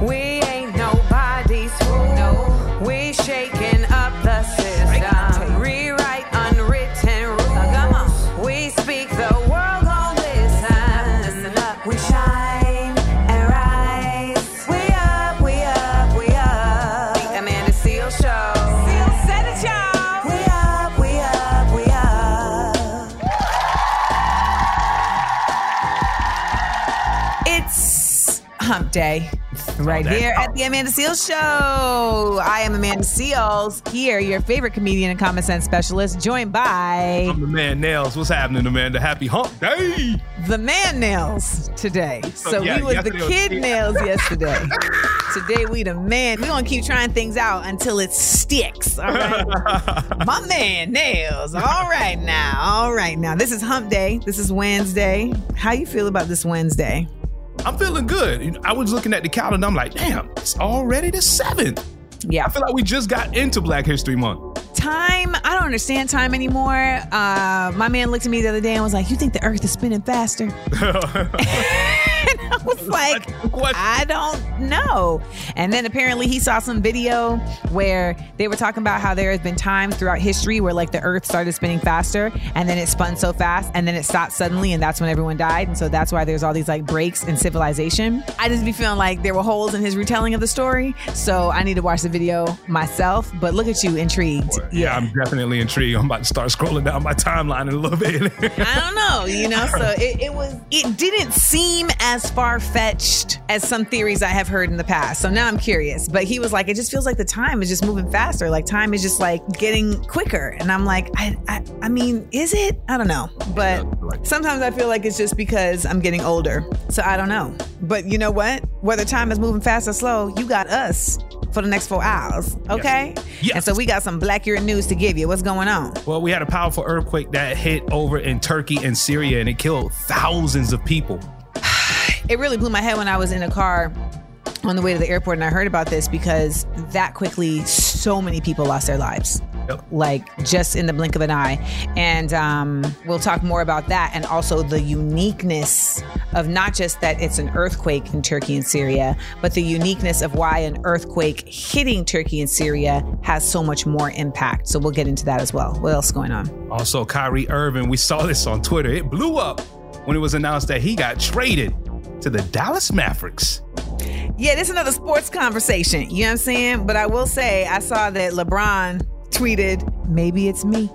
We ain't nobody's fool. We shaking up the system. Rewrite unwritten rules. We speak, the world gon' listen. Up, we shine and rise. We up, we up, we up. The Amanda Seal Show. Seal said it, y'all. We up, we up, we up. It's hump day. Right here at the Amanda Seales Show. I am Amanda Seales, here, your favorite comedian and common sense specialist, joined by I'm the man Nails. What's happening, Amanda? Happy hump day. the man nails today. Oh, so yeah, we was the yesterday was- kid nails yesterday. today we the man. We gonna keep trying things out until it sticks. All right. My man nails. All right now. All right now. This is hump day. This is Wednesday. How you feel about this Wednesday? I'm feeling good. I was looking at the calendar. And I'm like, damn, it's already the seventh. Yeah. I feel like we just got into Black History Month. time i don't understand time anymore uh my man looked at me the other day and was like you think the earth is spinning faster and i was like What? i don't know and then apparently he saw some video where they were talking about how there has been times throughout history where like the earth started spinning faster and then it spun so fast and then it stopped suddenly and that's when everyone died and so that's why there's all these like breaks in civilization i just be feeling like there were holes in his retelling of the story so i need to watch the video myself but look at you intrigued yeah, I'm definitely intrigued. I'm about to start scrolling down my timeline in a little bit. I don't know, you know. So it, it was. It didn't seem as far fetched as some theories I have heard in the past. So now I'm curious. But he was like, it just feels like the time is just moving faster. Like time is just like getting quicker. And I'm like, I, I, I mean, is it? I don't know. But sometimes I feel like it's just because I'm getting older. So I don't know. But you know what? Whether time is moving fast or slow, you got us for the next four hours. Okay. Yes. And so we got some Blackurate news to give you. What's going on? well, we had a powerful earthquake that hit over in Turkey and Syria, and it killed thousands of people. It really blew my head when I was in a car on the way to the airport and I heard about this because that quickly so many people lost their lives. Yep. Like just in the blink of an eye. And um, we'll talk more about that and also the uniqueness of not just that it's an earthquake in Turkey and Syria, but the uniqueness of why an earthquake hitting Turkey and Syria has so much more impact. So we'll get into that as well. What else is going on? Also, Kyrie Irving, we saw this on Twitter. It blew up when it was announced that he got traded to the Dallas Mavericks. Yeah, this is another sports conversation. You know what I'm saying? But I will say, I saw that LeBron tweeted, maybe it's me.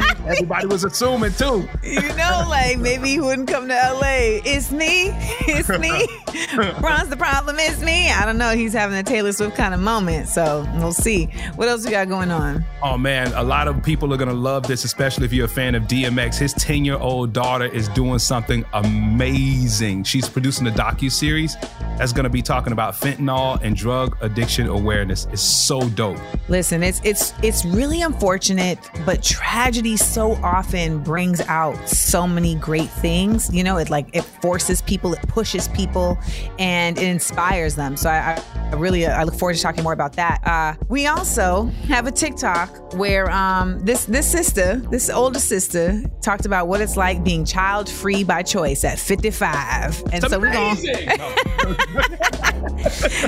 Everybody was assuming too. You know, like maybe he wouldn't come to LA. It's me. It's me. Bron's the problem. It's me. I don't know. He's having a Taylor Swift kind of moment. So we'll see. What else we got going on? Oh man, a lot of people are gonna love this, especially if you're a fan of DMX. His 10 year old daughter is doing something amazing. She's producing a docu series that's gonna be talking about fentanyl and drug addiction awareness. It's so dope. Listen, it's it's it's really unfortunate, but tragedy so often brings out so many great things. You know, it like it forces people, it pushes people, and it inspires them. So I, I really I look forward to talking more about that. Uh, we also have a TikTok where um this this sister, this older sister, talked about what it's like being child free by choice at 55, and It's so we're. No.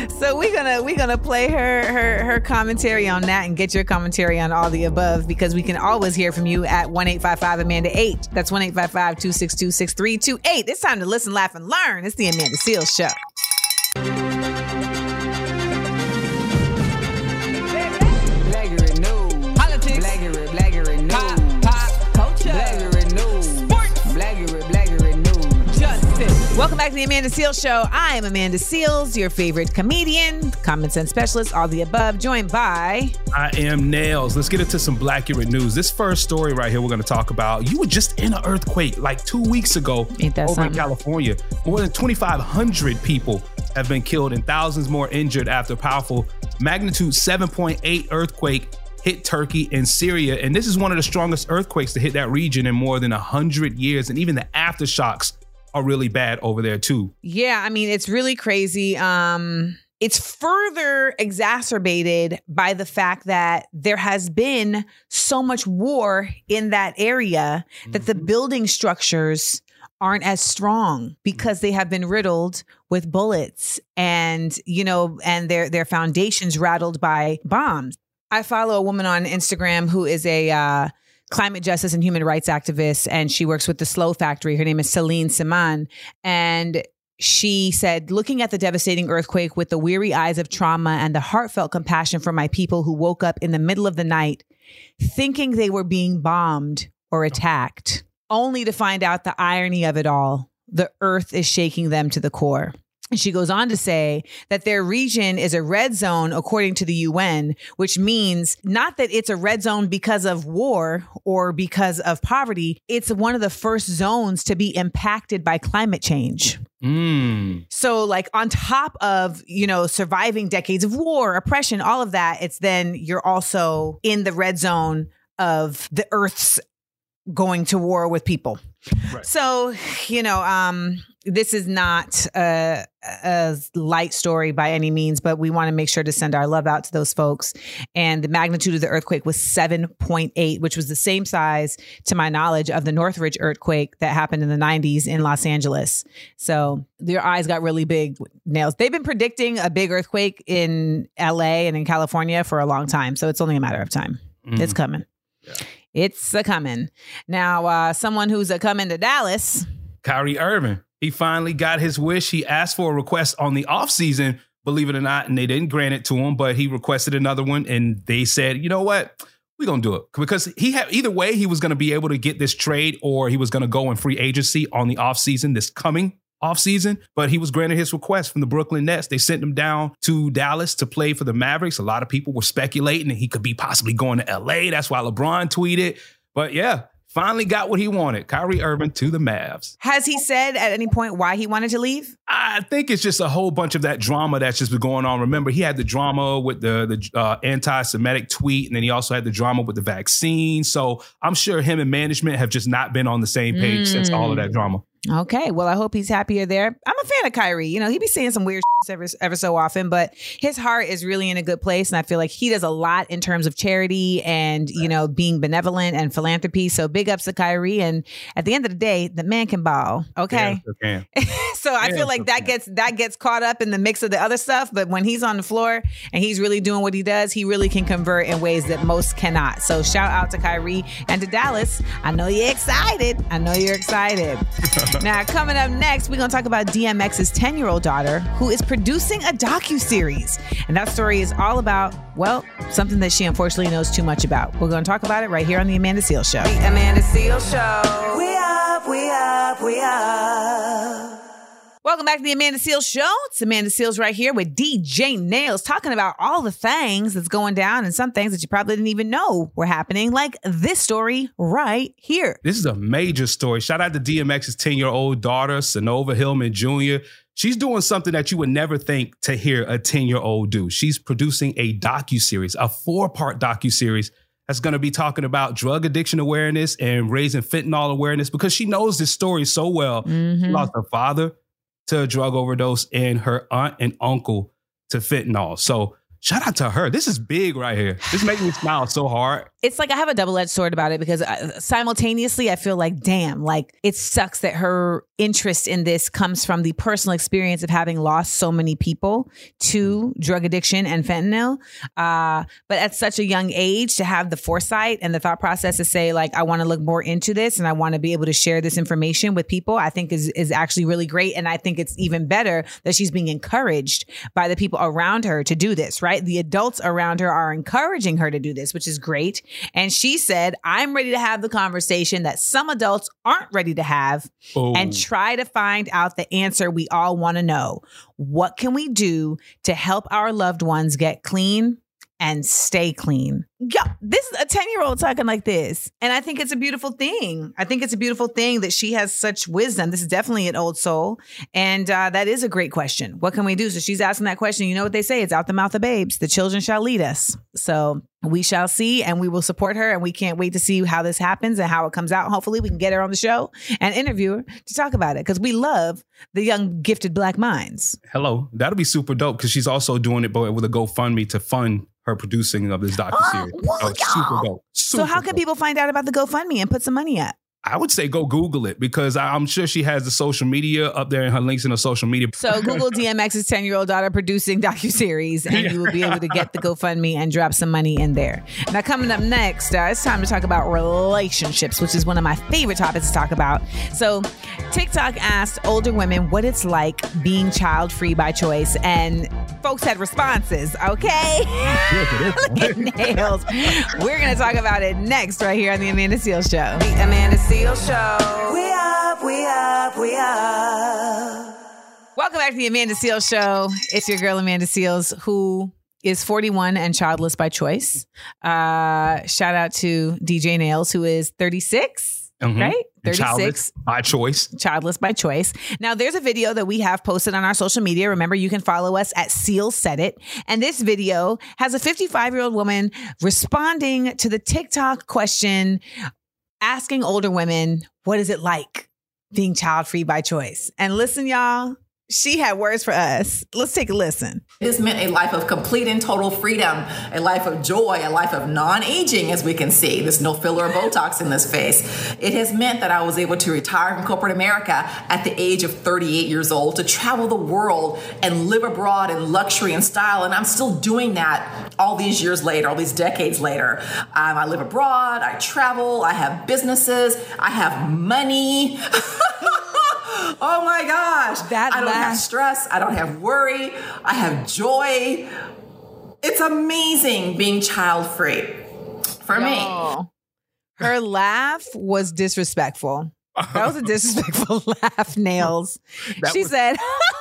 So we're gonna we're gonna play her her her commentary on that and get your commentary on all the above because we can always hear from you at one eight five five Amanda eight. That's one eight five five two six two six three two eight. It's time to listen, laugh, and learn. It's the Amanda Seales Show. Back to the Amanda Seales Show. I am Amanda Seales, your favorite comedian, common sense specialist, all the above, joined by I am Nails. Let's get into some Black Accurate news. This first story right here we're going to talk about. You were just in an earthquake like two weeks ago over something? in California. More than 2,500 people have been killed and thousands more injured after a powerful magnitude 7.8 earthquake hit Turkey and Syria. And this is one of the strongest earthquakes to hit that region in more than 100 years. And even the aftershocks are really bad over there too. Yeah, I mean, it's really crazy. Um, it's further exacerbated by the fact that there has been so much war in that area that the building structures aren't as strong because they have been riddled with bullets and you know and their their foundations rattled by bombs. I follow a woman on Instagram who is a uh, climate justice and human rights activist, and she works with the Slow Factory. Her name is Céline Semaan, and she said, looking at the devastating earthquake with the weary eyes of trauma and the heartfelt compassion for my people who woke up in the middle of the night thinking they were being bombed or attacked, only to find out the irony of it all. The earth is shaking them to the core. And she goes on to say that their region is a red zone according to the UN, which means not that it's a red zone because of war or because of poverty. It's one of the first zones to be impacted by climate change. Mm. So, like, on top of, you know, surviving decades of war, oppression, all of that, it's then you're also in the red zone of the earth's going to war with people. Right. So, you know, um, this is not a, a light story by any means, but we want to make sure to send our love out to those folks. And the magnitude of the earthquake was 7.8, which was the same size, to my knowledge, of the Northridge earthquake that happened in the 90s in Los Angeles. So their eyes got really big nails. They've been predicting a big earthquake in LA and in California for a long time. So it's only a matter of time. Mm. It's coming. It's a coming. Now, uh, someone who's a coming to Dallas. Kyrie Irving. He finally got his wish. He asked for a request on the offseason, believe it or not, and they didn't grant it to him, but he requested another one and they said, you know what? We're gonna do it. Because he had either way, he was gonna be able to get this trade or he was gonna go in free agency on the offseason this coming offseason. But he was granted his request from the Brooklyn Nets. They sent him down to Dallas to play for the Mavericks. A lot of people were speculating that he could be possibly going to LA. That's why LeBron tweeted. But yeah, finally got what he wanted. Kyrie Irving to the Mavs. Has he said at any point why he wanted to leave? I think it's just a whole bunch of that drama that's just been going on. Remember, he had the drama with the the uh, anti-Semitic tweet, and then he also had the drama with the vaccine. So I'm sure him and management have just not been on the same page since all of that drama. Okay, well, I hope he's happier there. I'm a fan of Kyrie. You know, he be saying some weird ever ever so often, but his heart is really in a good place, and I feel like he does a lot in terms of charity and you know being benevolent and philanthropy. So big ups to Kyrie, and at the end of the day, the man can ball. Okay, Yeah, okay. so I Yeah, feel like that okay. gets that gets caught up in the mix of the other stuff. But when he's on the floor and he's really doing what he does, he really can convert in ways that most cannot. So shout out to Kyrie and to Dallas. I know you're excited. I know you're excited. now coming up next, we're gonna talk about DMX's 10 year old daughter who is producing a docu series, and that story is all about well something that she unfortunately knows too much about. We're gonna talk about it right here on the Amanda Seal Show. The Amanda Seal Show. We up, we up, we up. Welcome back to the Amanda Seales Show. It's Amanda Seales right here with DJ Nails talking about all the things that's going down and some things that you probably didn't even know were happening, like this story right here. This is a major story. Shout out to DMX's 10 year old daughter, Sonovah Hillman Jr. She's doing something that you would never think to hear a 10 year old do. She's producing a docu series, a four part docu series that's going to be talking about drug addiction awareness and raising fentanyl awareness because she knows this story so well. She mm-hmm. lost her father to a drug overdose and her aunt and uncle to fentanyl. So shout out to her. This is big right here. This makes me smile so hard. It's like I have a double edged sword about it because uh, simultaneously I feel like, damn, like it sucks that her interest in this comes from the personal experience of having lost so many people to drug addiction and fentanyl. Uh, but at such a young age, to have the foresight and the thought process to say, like, I want to look more into this and I want to be able to share this information with people, I think is is actually really great. And I think it's even better that she's being encouraged by the people around her to do this, right? The adults around her are encouraging her to do this, which is great. And she said, I'm ready to have the conversation that some adults aren't ready to have Oh. and try to find out the answer we all want to know. What can we do to help our loved ones get clean and stay clean? Yeah, this is a 10 year old talking like this. And I think it's a beautiful thing. I think it's a beautiful thing that she has such wisdom. This is definitely an old soul. And uh, that is a great question. What can we do? So she's asking that question. You know what they say? It's out the mouth of babes. The children shall lead us. So we shall see and we will support her. And we can't wait to see how this happens and how it comes out. Hopefully, we can get her on the show and interview her to talk about it because we love the young, gifted black minds. Hello. That'll be super dope because she's also doing it but with a GoFundMe to fund her producing of this docu series. Oh, well, oh, super dope. So, Super how can people find out about the GoFundMe and put some money up? I would say go Google it because I'm sure she has the social media up there and her links in her social media. So Google DMX's 10 year old daughter producing docuseries, and you will be able to get the GoFundMe and drop some money in there. Now, coming up next, uh, it's time to talk about relationships, which is one of my favorite topics to talk about. So, TikTok asked older women what it's like being child free by choice, and folks had responses. Okay, look at nails. We're gonna talk about it next, right here on the Amanda Seales Show. The Amanda Seales Show. We up, we up, we up. Welcome back to the Amanda Seales Show. It's your girl Amanda Seales, who is 41 and childless by choice. Uh, shout out to DJ Nails, who is 36. Mhm. Right? 36 childless by choice. childless by choice. Now, there's a video that we have posted on our social media. Remember, you can follow us at Seal Said It. And this video has a 55 year old woman responding to the TikTok question, asking older women, what is it like being child free by choice? And listen, y'all, she had words for us. Let's take a listen. This meant a life of complete and total freedom, a life of joy, a life of non aging, as we can see. There's no filler or Botox in this face. It has meant that I was able to retire from corporate America at the age of 38 years old, to travel the world and live abroad in luxury and style. And I'm still doing that all these years later, all these decades later. Um, I live abroad, I travel, I have businesses, I have money. oh my gosh. That I don't have stress, I don't have worry, I have joy. It's amazing being child free for me. Her laugh was disrespectful. That was a disrespectful laugh, Nails. That she was- said,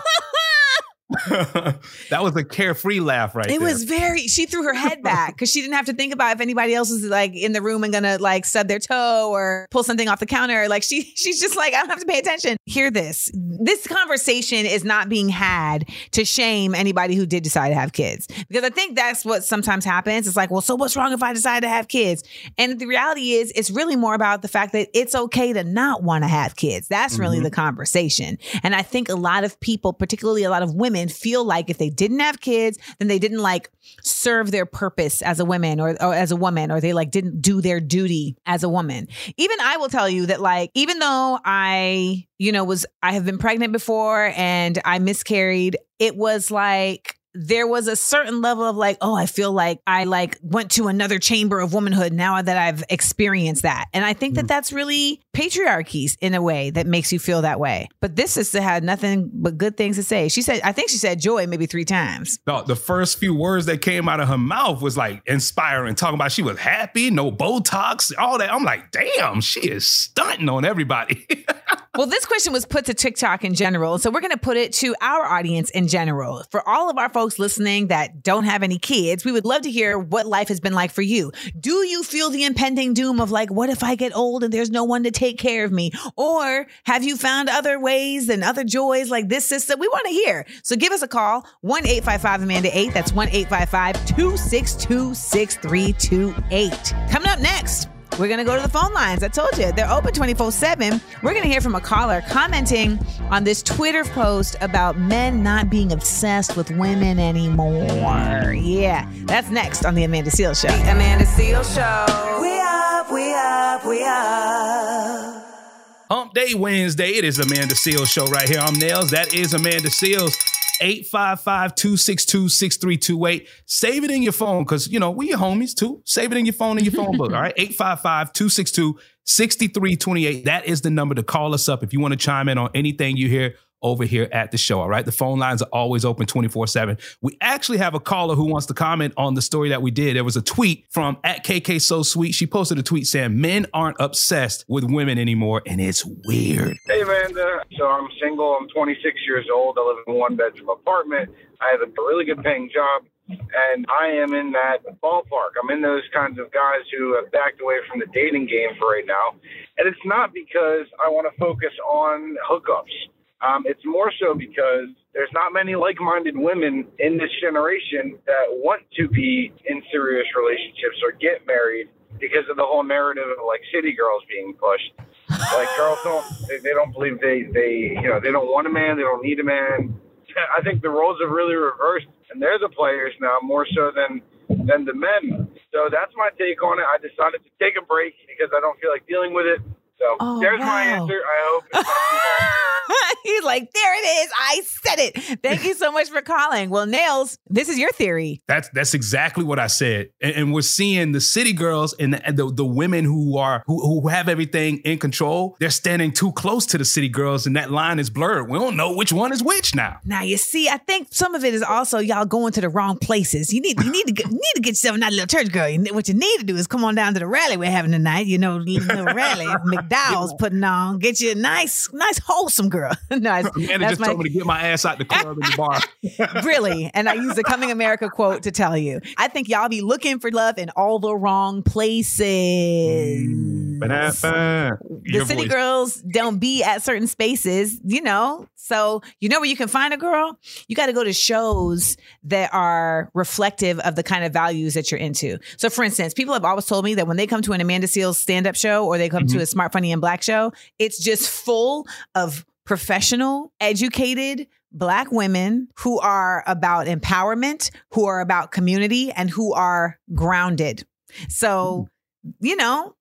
that was a carefree laugh right It there. was very. She threw her head back because she didn't have to think about if anybody else was like in the room and gonna like stub their toe or pull something off the counter. Like she, she's just like, I don't have to pay attention. Hear this. This conversation is not being had to shame anybody who did decide to have kids because I think that's what sometimes happens. It's like, well, so what's wrong if I decide to have kids? And the reality is, it's really more about the fact that it's okay to not want to have kids. That's really mm-hmm. the conversation. And I think a lot of people, particularly a lot of women, feel like if they didn't have kids, then they didn't like serve their purpose as a woman or, or as a woman, or they like didn't do their duty as a woman. Even I will tell you that, like, even though I, you know, was, I have been pregnant before and I miscarried, it was like, there was a certain level of like, oh, I feel like I like went to another chamber of womanhood now that I've experienced that. And I think that mm. that's really patriarchies in a way that makes you feel that way. But this sister had nothing but good things to say. She said, I think she said joy maybe three times. No, the first few words that came out of her mouth was like inspiring, talking about she was happy, no Botox, all that. I'm like, damn, she is stunting on everybody. Well, this question was put to TikTok in general. So we're going to put it to our audience in general. For all of our folks listening that don't have any kids, we would love to hear what life has been like for you. Do you feel the impending doom of like, what if I get old and there's no one to take care of me? Or have you found other ways and other joys like this system? We want to hear. So give us a call 1 855 Amanda 8. That's 1 855 262 6328. Coming up next. We're going to go to the phone lines. I told you they're open 24 7. We're going to hear from a caller commenting on this Twitter post about men not being obsessed with women anymore. Yeah, that's next on The Amanda Seales Show. The Amanda Seales Show. We up, we up, we up. Hump Day Wednesday. It is Amanda Seales show right here. I'm Nails. That is Amanda Seales. 855-262-6328. Save it in your phone because, you know, we your homies too. Save it in your phone in your phone book. All right. 855-262-6328. That is the number to call us up if you want to chime in on anything you hear over here at the show. All right. The phone lines are always open 24 7. We actually have a caller who wants to comment on the story that we did. There was a tweet from at KK So Sweet. She posted a tweet saying men aren't obsessed with women anymore, and it's weird. Hey, Amanda. So I'm single. I'm 26 years old. I live in a one bedroom apartment. I have a really good paying job. And I am in that ballpark. I'm in those kinds of guys who have backed away from the dating game for right now. And it's not because I want to focus on hookups. Um, it's more so because there's not many like minded women in this generation that want to be in serious relationships or get married because of the whole narrative of like city girls being pushed. Like girls don't they, they don't believe they they you know they don't want a man they don't need a man. I think the roles have really reversed and they're the players now more so than than the men. So that's my take on it. I decided to take a break because I don't feel like dealing with it. So Oh, there's my wow. answer. I hope. It's not too long. He's like, there it is. I said it. Thank you so much for calling. Well, Nails, this is your theory. That's that's exactly what I said, and, and we're seeing the city girls and the, the the women who are who, who have everything in control. They're standing too close to the city girls, and that line is blurred. We don't know which one is which now. Now you see, I think some of it is also y'all going to the wrong places. You need you need to get, need to get yourself not a little church girl. What you need to do is come on down to the rally we're having tonight. You know, little rally McDowell's putting on. Get you a nice, nice wholesome girl. nice. Amanda just told me to get my ass out the club and the bar. really. And I use the Coming America quote to tell you. I think y'all be looking for love in all the wrong mm. places. Ba-da-ba. the city voice. girls don't be at certain spaces, you know. So you know where you can find a girl. You got to go to shows that are reflective of the kind of values that you're into. So, for instance, people have always told me that when they come to an Amanda Seales stand-up show or they come to mm-hmm. a Smart Funny and Black show, it's just full of professional, educated. Black women who are about empowerment, who are about community, and who are grounded. So, you know,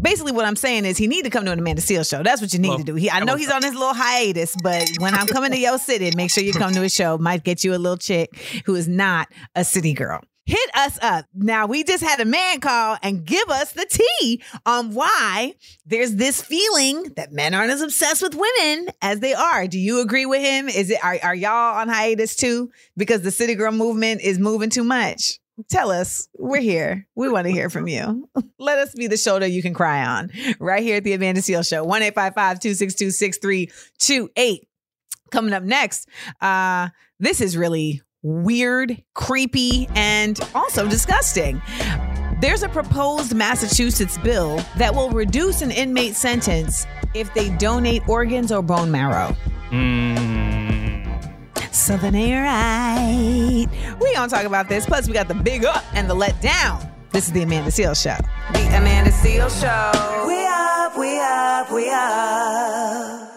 basically what I'm saying is he need to come to an Amanda Seales show. That's what you need Well, to do. He, I know he's on his little hiatus, but when I'm coming to your city, make sure you come to a show. Might get you a little chick who is not a city girl. Hit us up. Now we just had a man call and give us the tea on why there's this feeling that men aren't as obsessed with women as they are. Do you agree with him? Is it are, are y'all on hiatus too? Because the city girl movement is moving too much. Tell us. We're here. We want to hear from you. Let us be the shoulder you can cry on. Right here at the Amanda Seal Show. 1 262 6328. Coming up next, uh, this is really weird, creepy, and also disgusting. There's a proposed Massachusetts bill that will reduce an inmate sentence if they donate organs or bone marrow. Mm. So then ain't right. We gonna talk about this. Plus, we got the big up and the let down. This is the Amanda Seal Show. The Amanda Seal Show. We up, we up, we up.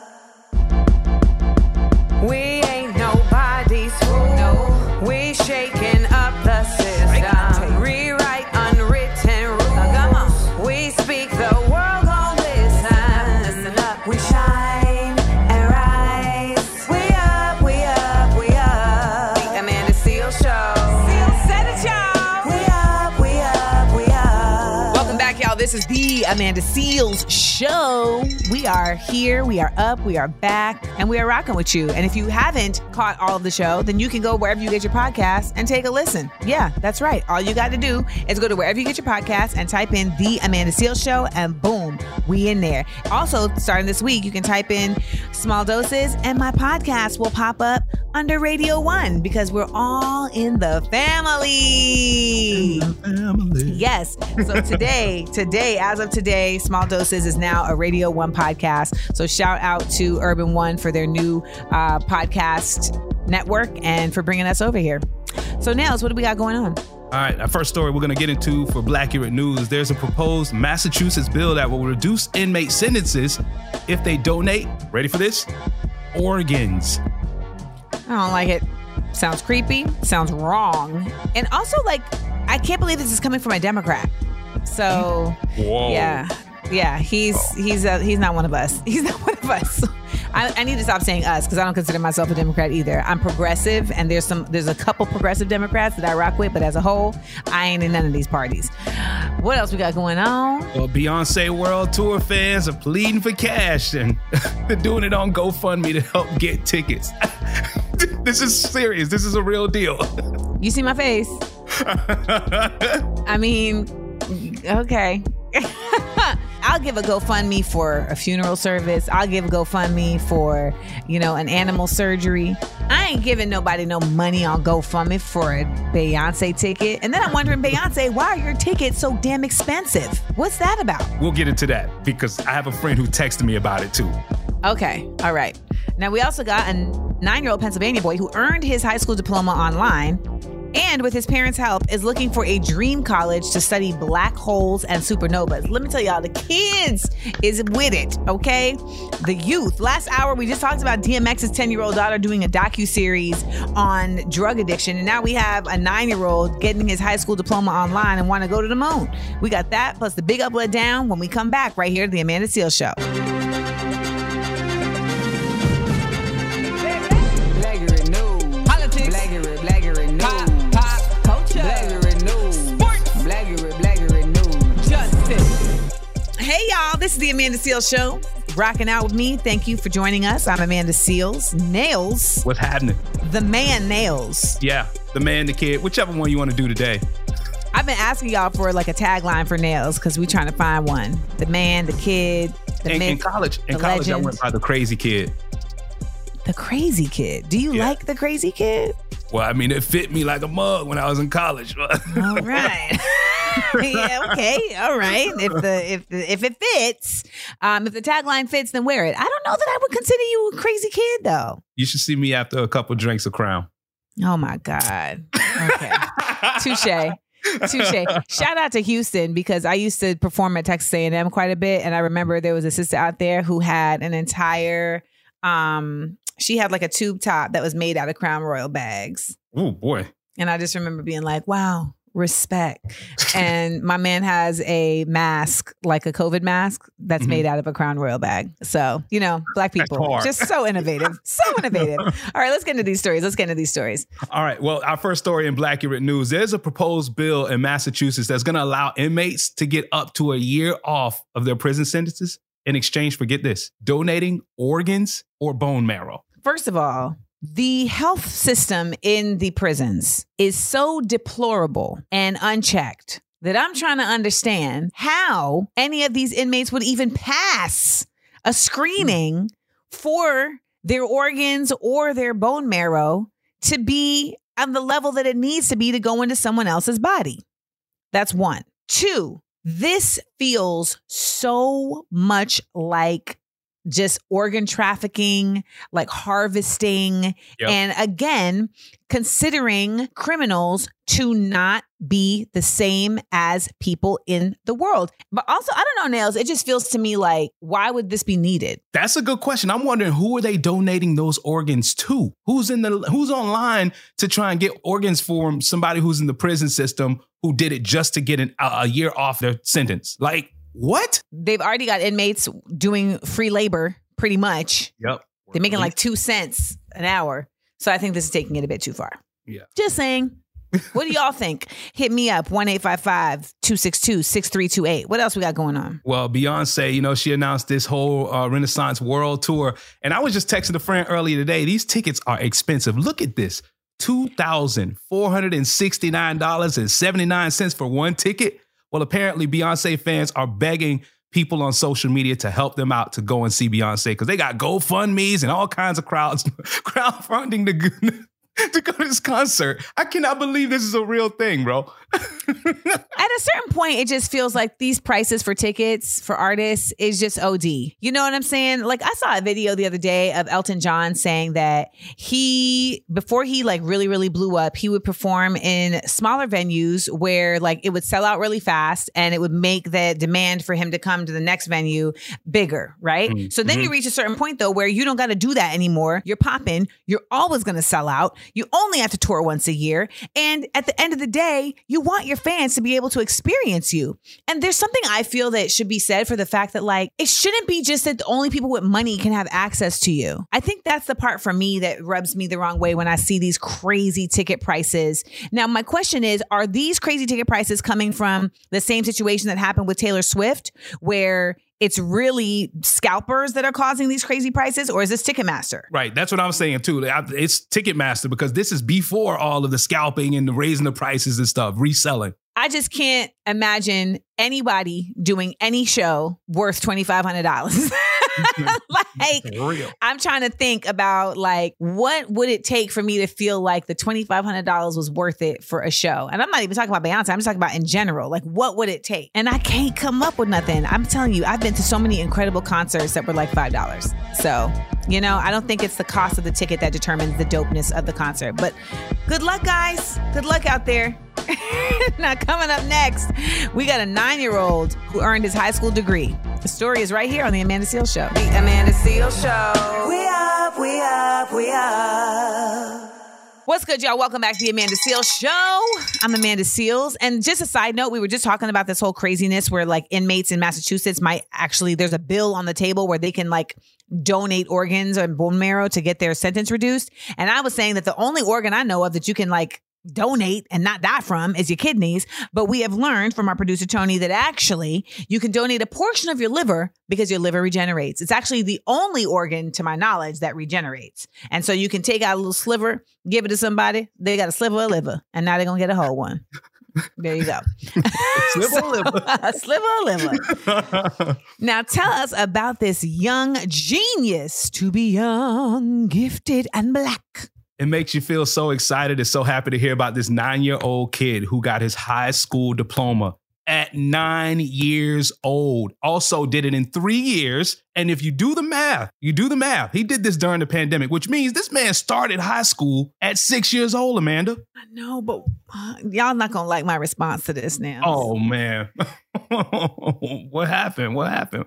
Amanda Seales Show. We are here, we are up, we are back, and we are rocking with you. And if you haven't caught all of the show, then you can go wherever you get your podcast and take a listen. Yeah, that's right. All you got to do is go to wherever you get your podcast and type in the Amanda Seales Show, and boom, we in there. Also, starting this week, you can type in small doses, and my podcast will pop up under Radio One because we're all in the family. Yes. So today, today, as of today, Small Doses is now a Radio One podcast. So shout out to Urban One for their new uh, podcast network and for bringing us over here. So Nails, what do we got going on? All right, our first story we're going to get into for Black Accurate News. There's a proposed Massachusetts bill that will reduce inmate sentences if they donate, ready for this? Organs. I don't like it. Sounds creepy. Sounds wrong. And also, like, I can't believe this is coming from a Democrat. So, Whoa. yeah, yeah, he's he's uh, he's not one of us. He's not one of us. I, I need to stop saying us because I don't consider myself a Democrat either. I'm progressive, and there's some there's a couple progressive Democrats that I rock with, but as a whole, I ain't in none of these parties. What else we got going on? Well, Beyonce World Tour fans are pleading for cash and they're doing it on GoFundMe to help get tickets. this is serious. This is a real deal. You see my face? I mean, okay. I'll give a GoFundMe for a funeral service. I'll give a GoFundMe for, you know, an animal surgery. I ain't giving nobody no money on GoFundMe for a Beyonce ticket. And then I'm wondering, Beyonce, why are your tickets so damn expensive? What's that about? we'll get into that because I have a friend who texted me about it too. Okay, all right. Now we also got a nine-year-old Pennsylvania boy who earned his high school diploma online and with his parents' help, is looking for a dream college to study black holes and supernovas. Let me tell y'all, the kids is with it, okay? The youth. Last hour, we just talked about DMX's 10 year old daughter doing a docu series on drug addiction, and now we have a nine year old getting his high school diploma online and want to go to the moon. We got that plus the big up, let down when we come back right here to the Amanda Seal Show. Y'all. This is the Amanda Seales Show. Rocking out with me. Thank you for joining us. I'm Amanda Seales. Nails. What's happening? The man Nails. Yeah, the man, the kid, whichever one you want to do today. I've been asking y'all for like a tagline for Nails because we're trying to find one. The man, the kid, the In, myth, in college, in college, I went by the crazy kid. The crazy kid. Do you Yeah. like the crazy kid? Well, I mean, it fit me like a mug when I was in college. All right. yeah, okay. All right. If the if the, if it fits, um, if the tagline fits, then wear it. I don't know that I would consider you a crazy kid though. you should see me after a couple drinks of Crown. Oh my God. Okay. Touche. Touche. Shout out to Houston because I used to perform at Texas A&M quite a bit, and I remember there was a sister out there who had an entire. Um, she had like a tube top that was made out of Crown Royal bags. Oh boy. And I just remember being like, wow, respect. and my man has a mask, like a COVID mask, that's Mhm. made out of a Crown Royal bag. So, you know, black people, just so innovative. So innovative. All right, let's get into these stories. Let's get into these stories. All right. Well, our first story in Blackurate News. There's a proposed bill in Massachusetts that's going to allow inmates to get up to a year off of their prison sentences in exchange for get this, donating organs or bone marrow. First of all, the health system in the prisons is so deplorable and unchecked that I'm trying to understand how any of these inmates would even pass a screening for their organs or their bone marrow to be on the level that it needs to be to go into someone else's body. That's one. Two, this feels so much like just organ trafficking, like harvesting. Yep. And again, considering criminals to not be the same as people in the world. But also, I don't know, Nails, it just feels to me like, why would this be needed? That's a good question. I'm wondering who are they donating those organs to? Who's in the who's online to try and get organs for somebody who's in the prison system who did it just to get an, a, a year off their sentence? Like what? They've already got inmates doing free labor pretty much. Yep. They're making like two cents an hour. So I think this is taking it a bit too far. Yeah. Just saying. what do y'all think? Hit me up 1 262 6328. What else we got going on? Well, Beyonce, you know, she announced this whole uh, Renaissance World Tour. And I was just texting a friend earlier today. These tickets are expensive. Look at this $2,469.79 for one ticket. Well, apparently, Beyonce fans are begging people on social media to help them out to go and see Beyonce because they got GoFundMe's and all kinds of crowds crowdfunding to, to go to this concert. I cannot believe this is a real thing, bro. At a certain point, it just feels like these prices for tickets for artists is just OD. You know what I'm saying? Like I saw a video the other day of Elton John saying that he before he like really really blew up, he would perform in smaller venues where like it would sell out really fast and it would make the demand for him to come to the next venue bigger, right? Mm, So then you reach a certain point though where you don't got to do that anymore. You're popping, you're always going to sell out. You only have to tour once a year, and at the end of the day, you want your fans to be able to experience you. And there's something I feel that should be said for the fact that like it shouldn't be just that the only people with money can have access to you. I think that's the part for me that rubs me the wrong way when I see these crazy ticket prices. Now, my question is, are these crazy ticket prices coming from the same situation that happened with Taylor Swift where it's really scalpers that are causing these crazy prices or is this Ticketmaster? Right. That's what I'm saying too. It's Ticketmaster because this is before all of the scalping and the raising the prices and stuff, reselling. I just can't imagine anybody doing any show worth $2,500. like Real. I'm trying to think about like what would it take for me to feel like the twenty five hundred dollars was worth it for a show, and I'm not even talking about Beyonce. I'm just talking about in general. Like what would it take? And I can't come up with nothing. I'm telling you, I've been to so many incredible concerts that were like five dollars. So you know, I don't think it's the cost of the ticket that determines the dopeness of the concert. But good luck, guys. Good luck out there. now, coming up next, we got a nine year old who earned his high school degree. The story is right here on The Amanda Seales Show. The Amanda Seal Show. We up, we up, we up. What's good, y'all? Welcome back to the Amanda Seales Show. I'm Amanda Seales. And just a side note, we were just talking about this whole craziness where like inmates in Massachusetts might actually, there's a bill on the table where they can like donate organs and bone marrow to get their sentence reduced. And I was saying that the only organ I know of that you can like donate and not die from is your kidneys. But we have learned from our producer Tony that actually you can donate a portion of your liver because your liver regenerates. It's actually the only organ, to my knowledge, that regenerates. And so you can take out a little sliver, give it to somebody. They got a sliver of liver, and now they're gonna get a whole one. There you go. Sliver of liver. a sliver of liver. Now tell us about this young genius to be young, gifted, and black. It makes you feel so excited and so happy to hear about this nine year old kid who got his high school diploma at nine years old. Also, did it in three years. And if you do the math, you do the math. He did this during the pandemic, which means this man started high school at six years old, Amanda. I know, but uh, y'all not gonna like my response to this now. Oh, man. what happened? What happened?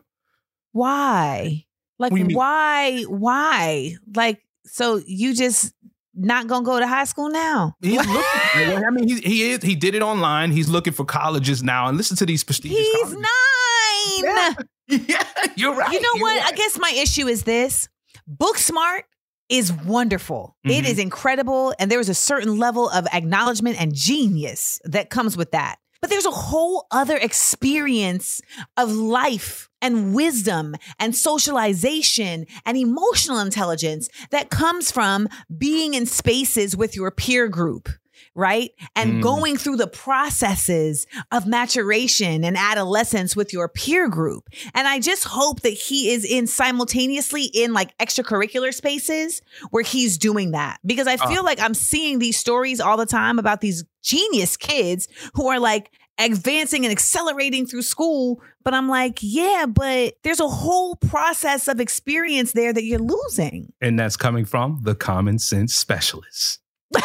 why? Like What do you mean? why? Why? Like so you just not gonna go to high school now? He's looking. I mean, he, he is. He did it online. He's looking for colleges now. And listen to these prestigious. He's colleges. nine. Yeah, you're right. You know You're what? I guess my issue is this. Book smart is wonderful. It Mhm. is incredible. And there is a certain level of acknowledgement and genius that comes with that. But there's a whole other experience of life and wisdom and socialization and emotional intelligence that comes from being in spaces with your peer group. Right. And Mm. going through the processes of maturation and adolescence with your peer group. And I just hope that he is in simultaneously in like extracurricular spaces where he's doing that because I feel like I'm seeing these stories all the time about these genius kids who are like advancing and accelerating through school. But I'm like, yeah, but there's a whole process of experience there that you're losing. And that's coming from the common sense specialist.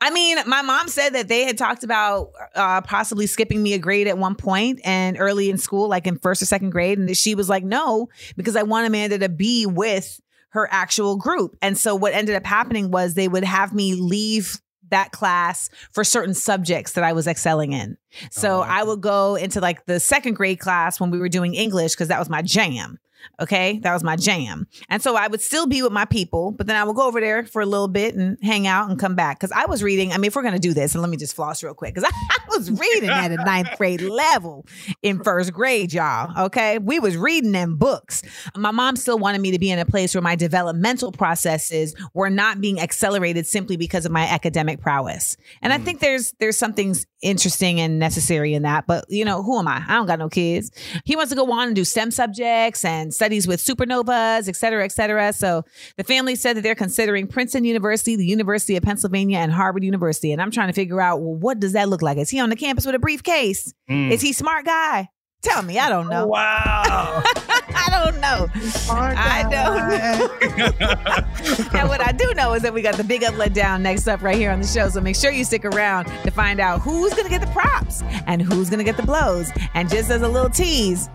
I mean, my mom said that they had talked about uh, possibly skipping me a grade at one point and early in school, like in first or second grade. And she was like, no, because I want Amanda to be with her actual group. And so what ended up happening was they would have me leave that class for certain subjects that I was excelling in. So Oh, I would go into like the second grade class when we were doing English because that was my jam. Okay. That was my jam. And so I would still be with my people, but then I would go over there for a little bit and hang out and come back. Cause I was reading. I mean, if we're going to do this, and let me just floss real quick, cause I, I was reading at a ninth grade level in first grade, y'all. Okay. We was reading them books. My mom still wanted me to be in a place where my developmental processes were not being accelerated simply because of my academic prowess. And I mm. think there's, there's something interesting and necessary in that. But you know, who am I? I don't got no kids. He wants to go on and do STEM subjects and studies with supernovas, et cetera, et cetera. So the family said that they're considering Princeton University, the University of Pennsylvania, and Harvard University. And I'm trying to figure out, well, what does that look like? Is he on the campus with a briefcase? Mm. Is he smart guy? Tell me. I don't know. Wow. I don't know. I don't know. and what I do know is that we got the big up let down next up right here on the show. So make sure you stick around to find out who's going to get the props and who's going to get the blows. And just as a little tease,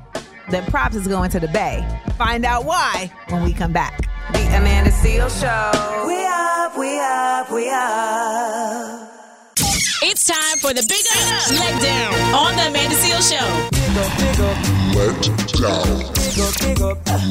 the props is going to the Bay. Find out why when we come back. The Amanda Seal Show. We up, we up, we up. It's time for the Big Up Let Down on the Amanda Seal Show. Let down.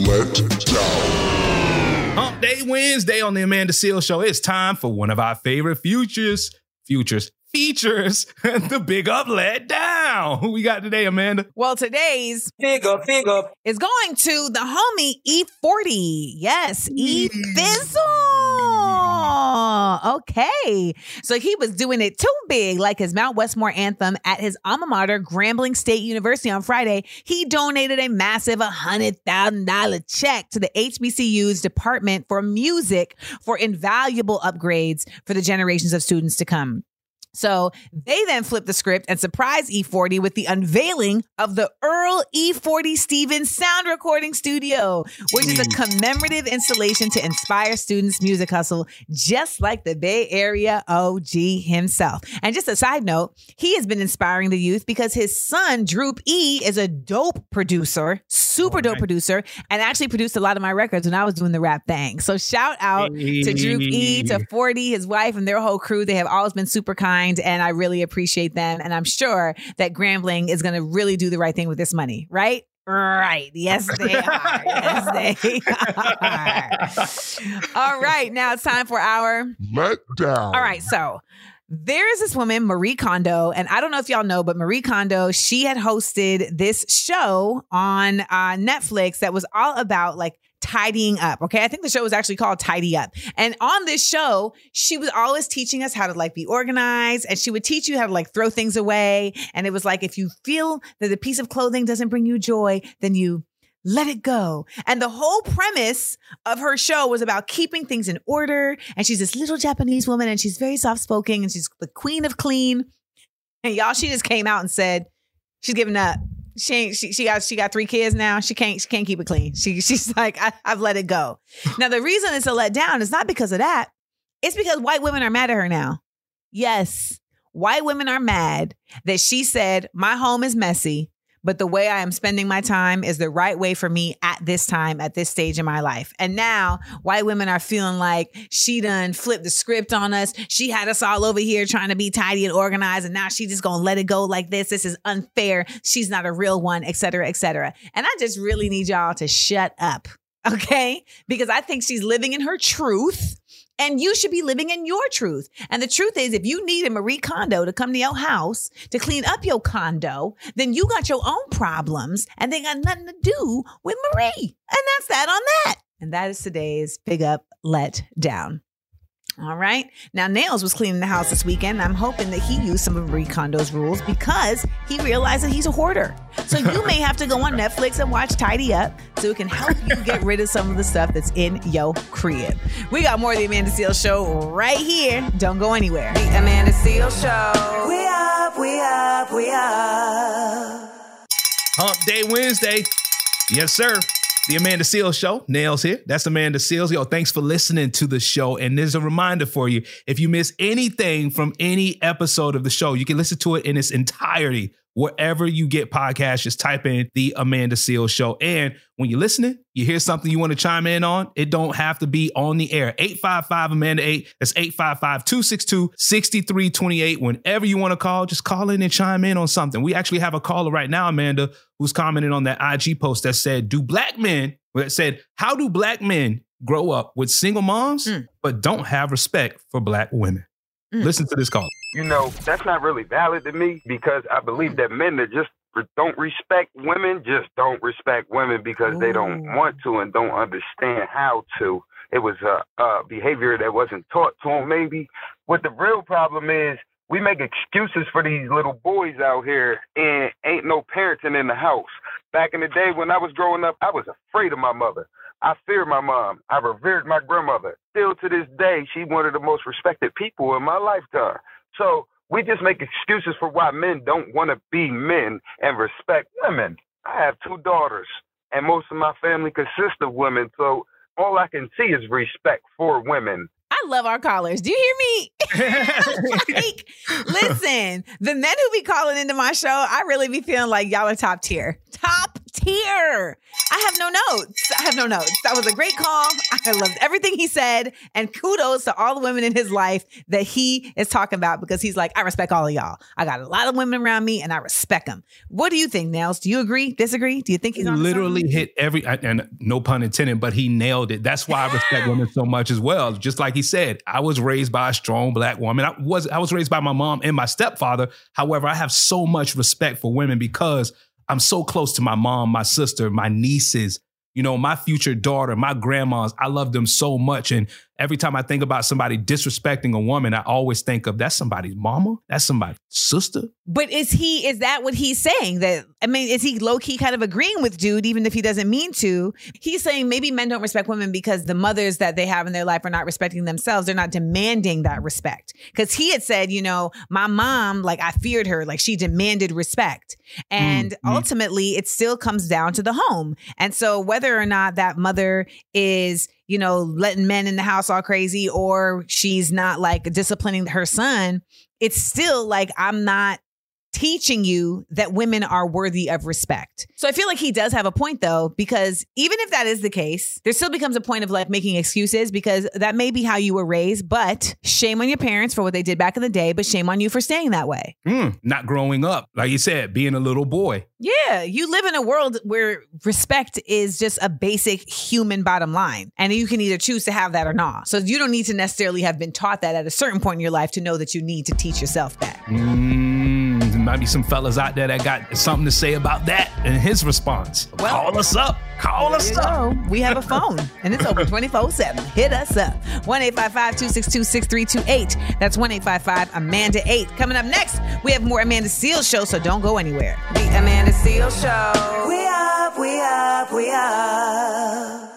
Let down. Hump Day Wednesday on the Amanda Seal Show. It's time for one of our favorite futures, futures, features, the big up, let down. Who we got today, Amanda? Well, today's big up, big up is going to the homie E40. Yes, E Fizzle. Okay. So he was doing it too big, like his Mount Westmore anthem at his alma mater, Grambling State University on Friday. He donated a massive $100,000 check to the HBCU's Department for Music for invaluable upgrades for the generations of students to come. So they then flip the script and surprise E40 with the unveiling of the Earl E40 Stevens Sound Recording Studio, which is a commemorative installation to inspire students' music hustle, just like the Bay Area OG himself. And just a side note, he has been inspiring the youth because his son, Droop E, is a dope producer, super dope producer, and actually produced a lot of my records when I was doing the rap thing. So shout out to Droop E, to 40, his wife, and their whole crew. They have always been super kind, and I really appreciate them. And I'm sure that Grambling is going to really do the right thing with this money, right? Right. Yes, they are. yes, they are. All right. Now it's time for our Let down. all right, so there is this woman, Marie Kondo, and I don't know if y'all know, but Marie Kondo, she had hosted this show on uh, Netflix that was all about like tidying up. Okay. I think the show was actually called Tidy Up. And on this show, she was always teaching us how to like be organized and she would teach you how to like throw things away. And it was like, if you feel that a piece of clothing doesn't bring you joy, then you let it go. And the whole premise of her show was about keeping things in order. And she's this little Japanese woman and she's very soft spoken and she's the queen of clean. And y'all, she just came out and said she's giving up. She ain't, she, she got she got three kids now. She can't she can't keep it clean. She she's like I, I've let it go. Now the reason it's a letdown is not because of that. It's because white women are mad at her now. Yes, white women are mad that she said my home is messy, but the way I am spending my time is the right way for me at this time, at this stage in my life. And now white women are feeling like she done flipped the script on us. She had us all over here trying to be tidy and organized, and now she just gonna let it go like this. This is unfair. She's not a real one, et cetera, et cetera. And I just really need y'all to shut up, okay? Because I think she's living in her truth. And you should be living in your truth. And the truth is, if you need a Marie Kondo to come to your house to clean up your condo, then you got your own problems and they got nothing to do with Marie. And that's that on that. And that is today's Big Up Let Down. All right. Now, Nails was cleaning the house this weekend. I'm hoping that he used some of Marie Kondo's rules because he realized that he's a hoarder. So you may have to go on Netflix and watch Tidy Up so it can help you get rid of some of the stuff that's in your crib. We got more of the Amanda Seales show right here. Don't go anywhere. The Amanda Seales Show. We up, we up, we up. Hump Day Wednesday. Yes, sir. The Amanda Seales Show. Nails here. That's Amanda Seales. Yo, thanks for listening to the show. And there's a reminder for you. If you miss anything from any episode of the show, you can listen to it in its entirety. Wherever you get podcasts, just type in the Amanda Seales Show. And when you're listening, you hear something you want to chime in on, it don't have to be on the air. 855 Amanda 8. That's 855 262 6328. Whenever you want to call, just call in and chime in on something. We actually have a caller right now, Amanda, who's commenting on that IG post that said, Do black men, that said, How do black men grow up with single moms, hmm. but don't have respect for black women? Mm. Listen to this call. you know, that's not really valid to me because I believe that men that just don't respect women just don't respect women because they don't want to and don't understand how to. It was a, a behavior that wasn't taught to them, maybe. What the real problem is, we make excuses for these little boys out here and ain't no parenting in the house. Back in the day when I was growing up, I was afraid of my mother. I feared my mom. I revered my grandmother. Still to this day, she's one of the most respected people in my lifetime. So we just make excuses for why men don't want to be men and respect women. I have two daughters, and most of my family consists of women. So all I can see is respect for women. I love our callers. Do you hear me? like, listen, the men who be calling into my show, I really be feeling like y'all are top tier. Top tier. I have no notes. I have no notes. That was a great call. I loved everything he said. And kudos to all the women in his life that he is talking about because he's like, I respect all of y'all. I got a lot of women around me and I respect them. What do you think, Nels? Do you agree? Disagree? Do you think he's on literally hit every and no pun intended, but he nailed it. That's why I respect women so much as well. Just like he said, I was raised by a strong black woman. I was I was raised by my mom and my stepfather. However, I have so much respect for women because I'm so close to my mom, my sister, my nieces, you know, my future daughter, my grandmas. I love them so much. And every time I think about somebody disrespecting a woman, I always think of that's somebody's mama, that's somebody's sister. But is he is that what he's saying? That I mean, is he low key kind of agreeing with dude, even if he doesn't mean to? He's saying maybe men don't respect women because the mothers that they have in their life are not respecting themselves. They're not demanding that respect. Because he had said, you know, my mom, like I feared her, like she demanded respect. And Mm, mm. ultimately it still comes down to the home. And so whether or not that mother is you know, letting men in the house all crazy or she's not like disciplining her son, it's still like I'm not teaching you that women are worthy of respect. So I feel like he does have a point though, because even if that is the case, there still becomes a point of like making excuses because that may be how you were raised, but shame on your parents for what they did back in the day, but shame on you for staying that way. Mm, not growing up, like you said, being a little boy. Yeah, you live in a world where respect is just a basic human bottom line. And you can either choose to have that or not. So you don't need to necessarily have been taught that at a certain point in your life to know that you need to teach yourself that. Mm, there might be some fellas out there that got something to say about that and his response. Well- Call us up. Call us up. go. We have a phone and it's open 24 7. Hit us up 1 262 6328. That's 1 Amanda 8. Coming up next, we have more Amanda Seales show, so don't go anywhere. The Amanda Seales Show. We up, we up, we up.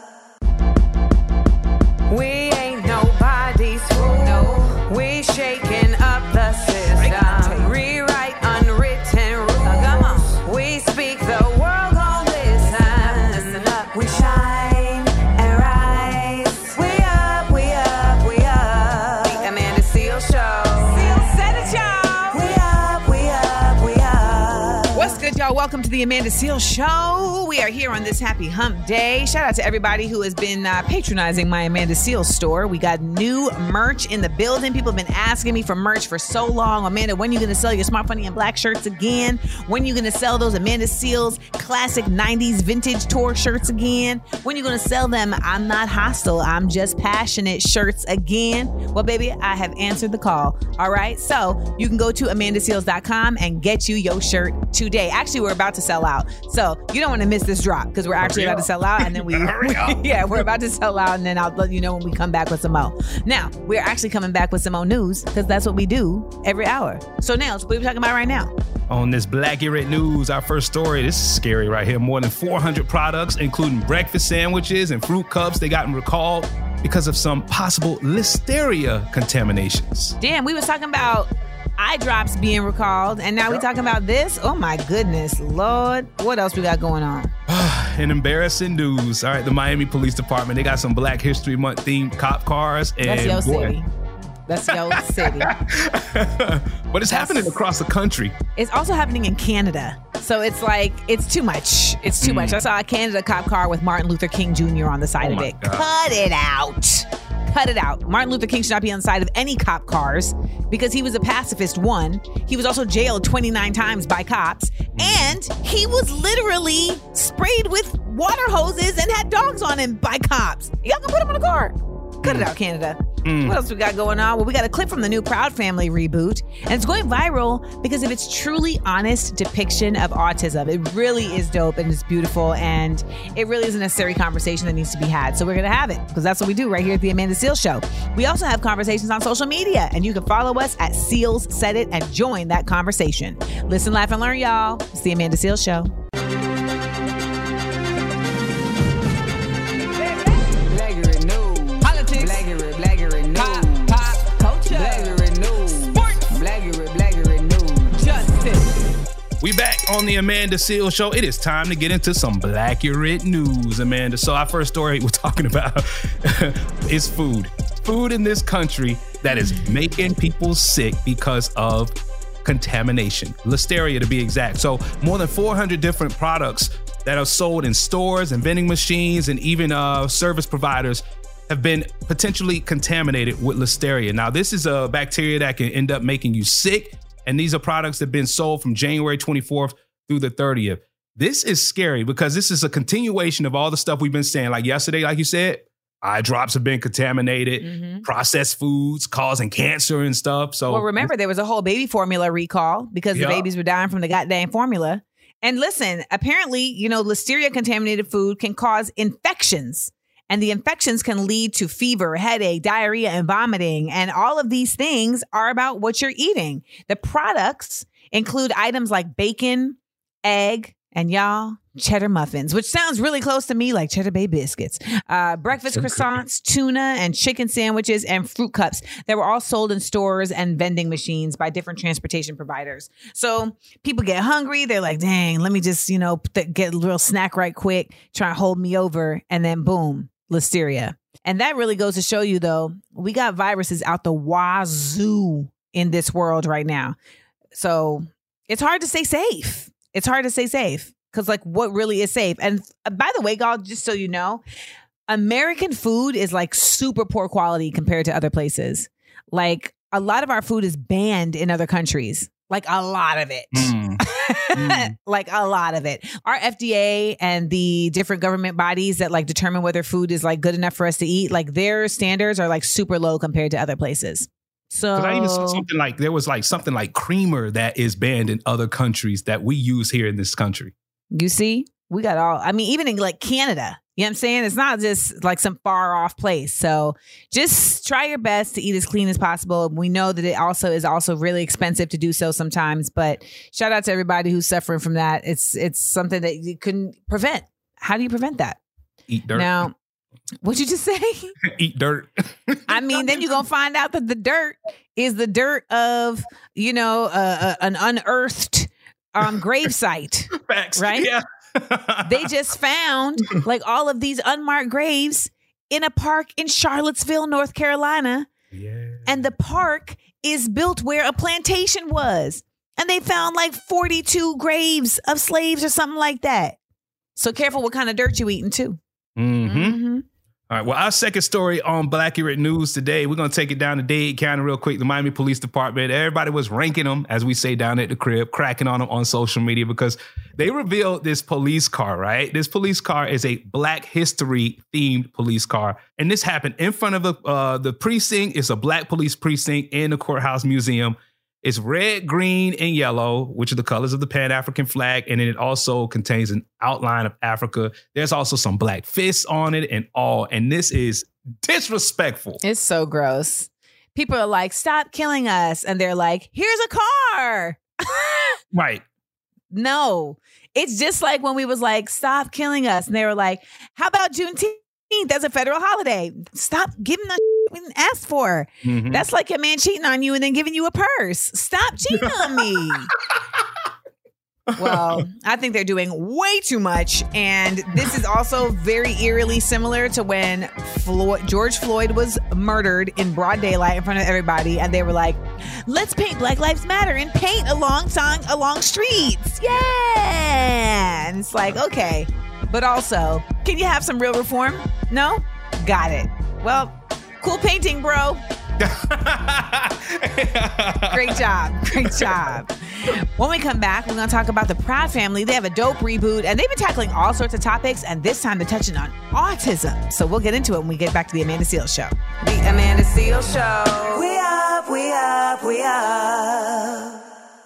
Welcome to the Amanda Seales Show. We are here on this happy hump day. Shout out to everybody who has been uh, patronizing my Amanda Seales store. We got new merch in the building. People have been asking me for merch for so long. Amanda, when are you going to sell your Smart Funny and Black shirts again? When are you going to sell those Amanda Seales classic 90s vintage tour shirts again? When are you going to sell them? I'm not hostile. I'm just passionate shirts again. Well, baby, I have answered the call. All right. So you can go to amandaseales.com and get you your shirt today. Actually, we're about to sell out. So you don't want to miss this drop because we're actually about to sell out and then we, yeah, we're about to sell out and then I'll let you know when we come back with some more. Now, we're actually coming back with some more news because that's what we do every hour. So, Nails, what are we talking about right now? On this Blackurate News, our first story, this is scary right here. More than 400 products, including breakfast sandwiches and fruit cups, they gotten recalled because of some possible listeria contaminations. Damn, we was talking about eye drops being recalled and now we talking about this? Oh my goodness, Lord. What else we got going on? In embarrassing news, all right, the Miami Police Department, they got some Black History Month themed cop cars. And That's your boy, city. That's your city. but it's happening across the country. It's also happening in Canada. So it's like, it's too much. It's too much. Mm. I saw a Canada cop car with Martin Luther King Jr. on the side Oh of it. God. Cut it out. Cut it out. Martin Luther King should not be on the side of any cop cars because he was a pacifist, one. He was also jailed 29 times by cops. Mm. And he was literally sprayed with water hoses and had dogs on him by cops. Y'all can put him on a car. Cut it mm. out, Canada. Mm. What else we got going on? Well, we got a clip from the new Proud Family reboot, and it's going viral because of its truly honest depiction of autism. It really is dope and it's beautiful, and it really is a necessary conversation that needs to be had. So we're gonna have it because that's what we do right here at the Amanda Seales Show. We also have conversations on social media, and you can follow us at Seales Said It and join that conversation. Listen, laugh, and learn, y'all. It's the Amanda Seales Show. We back on the Amanda Seales Show. It is time to get into some Blackurate news, Amanda. So our first story we're talking about is food. Food in this country that is making people sick because of contamination. Listeria to be exact. So more than 400 different products that are sold in stores and vending machines and even uh, service providers have been potentially contaminated with listeria. Now, this is a bacteria that can end up making you sick, and these are products that have been sold from January 24th through the 30th. This is scary because this is a continuation of all the stuff we've been saying. Like yesterday, like you said, eye drops have been contaminated, mm-hmm. processed foods causing cancer and stuff. So, Well, remember there was a whole baby formula recall because Yeah. the babies were dying from the goddamn formula. And listen, apparently, you know, listeria contaminated food can cause infections. And the infections can lead to fever, headache, diarrhea, and vomiting. And all of these things are about what you're eating. The products include items like bacon, egg, and y'all, cheddar muffins, which sounds really close to me like cheddar bay biscuits, uh, breakfast croissants, tuna and chicken sandwiches, and fruit cups that were all sold in stores and vending machines by different transportation providers. So people get hungry. They're like, dang, let me just, you know, get a little snack right quick, try and hold me over. And then boom, listeria. And that really goes to show you, though, we got viruses out the wazoo in this world right now. So it's hard to stay safe. It's hard to stay safe because, like, what really is safe? And uh, by the way, God, just so you know, American food is like super poor quality compared to other places. Like, a lot of our food is banned in other countries, like, a lot of it. Mm. like a lot of it. Our FDA and the different government bodies that like determine whether food is like good enough for us to eat, like their standards are like super low compared to other places. So I even saw something like there was like something like creamer that is banned in other countries that we use here in this country. You see, we got all, I mean, even in like Canada, you know what I'm saying? It's not just like some far off place. So just try your best to eat as clean as possible. We know that it also is also really expensive to do so sometimes, but shout out to everybody who's suffering from that. It's, it's something that you couldn't prevent. How do you prevent that? Eat dirt. Now, what'd you just say? Eat dirt. I mean, then you're gonna find out that the dirt is the dirt of you know uh, uh, an unearthed um, grave site. Facts. Right? Yeah. They just found like all of these unmarked graves in a park in Charlottesville, North Carolina, yeah. and the park is built where a plantation was, and they found like 42 graves of slaves or something like that. So careful what kind of dirt you eating too. Mm-hmm. Mm-hmm. All right. Well, our second story on Blackurate News today, we're going to take it down to Dade County real quick. The Miami Police Department, everybody was ranking them, as we say down at the crib, cracking on them on social media because they revealed this police car, right? This police car is a Black History themed police car. And this happened in front of the, uh, the precinct. It's a Black police precinct in the Courthouse Museum. It's red, green, and yellow, which are the colors of the Pan African flag. And then it also contains an outline of Africa. There's also some black fists on it and all. And this is disrespectful. It's so gross. People are like, stop killing us. And they're like, here's a car. Right. No, it's just like when we was like, stop killing us. And they were like, how about Juneteenth? That's a federal holiday. Stop giving us we didn't ask for. Mhm. That's like a man cheating on you and then giving you a purse. Stop cheating on me. well, I think they're doing way too much. And this is also very eerily similar to when Floyd, George Floyd was murdered in broad daylight in front of everybody. And they were like, let's paint Black Lives Matter and paint along song along streets. Yeah. And it's like, okay. But also, can you have some real reform? No? Got it. Well, cool painting, bro. Great job. Great job. When we come back, we're going to talk about the Proud Family. They have a dope reboot and they've been tackling all sorts of topics, and this time they're touching on autism. So we'll get into it when we get back to the Amanda Seales Show. The Amanda Seales Show. We up, we up, we up.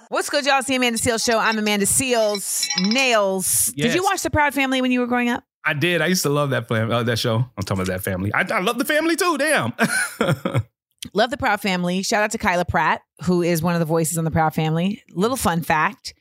What's good, y'all? It's the Amanda Seales Show. I'm Amanda Seales. Nails. Did you watch The Proud Family when you were growing up? I did. I used to love that fam- uh, that show. I'm talking about that family. I, I love the family too. Damn. Love the Proud Family. Shout out to Kyla Pratt, who is one of the voices on the Proud Family. Little fun fact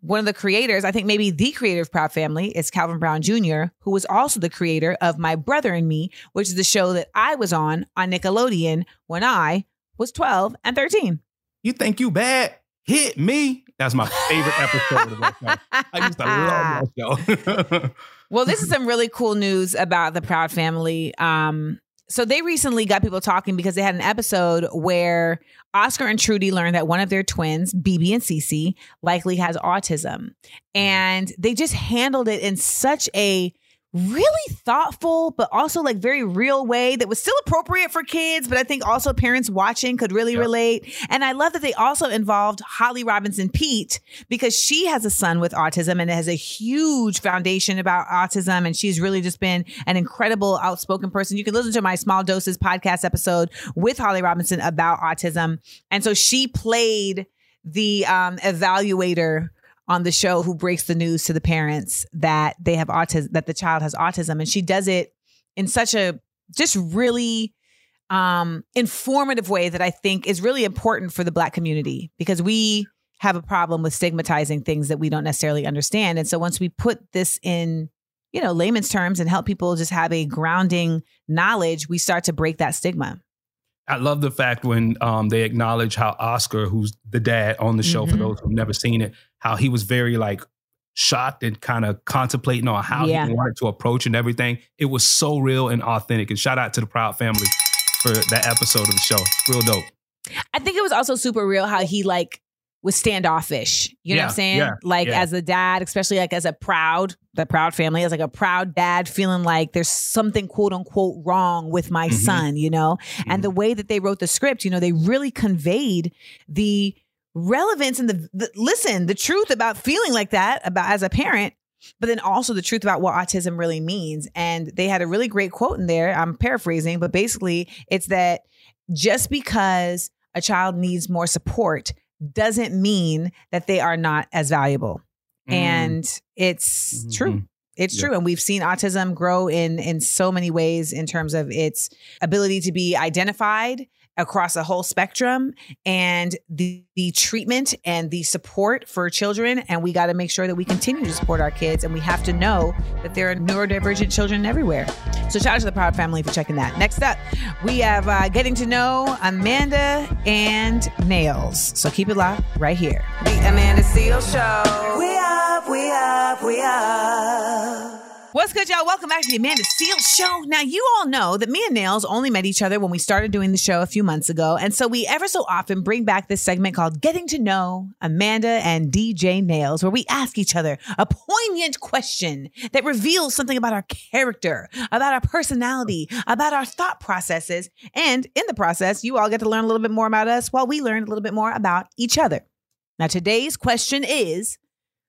one of the creators, I think maybe the creator of Proud Family, is Calvin Brown Jr., who was also the creator of My Brother and Me, which is the show that I was on on Nickelodeon when I was 12 and 13. you think you bad? Hit me. That's my favorite episode of that show. I used to love that show. Well, this is some really cool news about the Proud Family. Um, so they recently got people talking because they had an episode where Oscar and Trudy learned that one of their twins, BeBe and CeCe, likely has autism. And they just handled it in such a really thoughtful but also like very real way that was still appropriate for kids but i think also parents watching could really Yep. relate. And i love that they also involved Holly Robinson Peete because she has a son with autism and has a huge foundation about autism and she's really just been an incredible outspoken person. You can listen to my small doses podcast episode with holly robinson about autism. And so she played the um, evaluator on the show who breaks the news to the parents that they have autism that the child has autism and she does it in such a just really um, informative way that I think is really important for the Black community because we have a problem with stigmatizing things that we don't necessarily understand. And so once we put this in, you know, layman's terms and help people just have a grounding knowledge, we start to break that stigma. I love the fact when um, they acknowledge how Oscar, who's the dad on the show, for Mhm. those who've never seen it, how he was very like shocked and kind of contemplating on how Yeah. he wanted to approach and everything. It was so real and authentic. And shout out to the Proud family for that episode of the show. Real dope. I think it was also super real how he like was standoffish. You know what I'm saying? yeah, like yeah. as a dad, especially like as a proud, the proud family, as like a proud dad, feeling like there's something quote unquote wrong with my Mhm. son, you know? And the way that they wrote the script, you know, they really conveyed the relevance and the, the listen, the truth about feeling like that about as a parent. But then also the truth about what autism really means. And they had a really great quote in there. I'm paraphrasing, but basically it's that just because a child needs more support doesn't mean that they are not as valuable. Mm. And it's true. Mhm. It's Yeah. true. And we've seen autism grow in in so many ways in terms of its ability to be identified across a whole spectrum and the, the treatment and the support for children. And we got to make sure that we continue to support our kids. And we have to know that there are neurodivergent children everywhere. So shout out to the Proud Family for checking that. Next up, we have uh, getting to know Amanda and Nails. So keep it locked right here. The Amanda Seales Show. We up, we up, we up. What's good, y'all? Welcome back to the Amanda Seales Show. Now, you all know that me and Nails only met each other when we started doing the show a few months ago. And so we ever so often bring back this segment called Getting to Know Amanda and DJ Nails, where we ask each other a poignant question that reveals something about our character, about our personality, about our thought processes. And in the process, you all get to learn a little bit more about us while we learn a little bit more about each other. Now, today's question is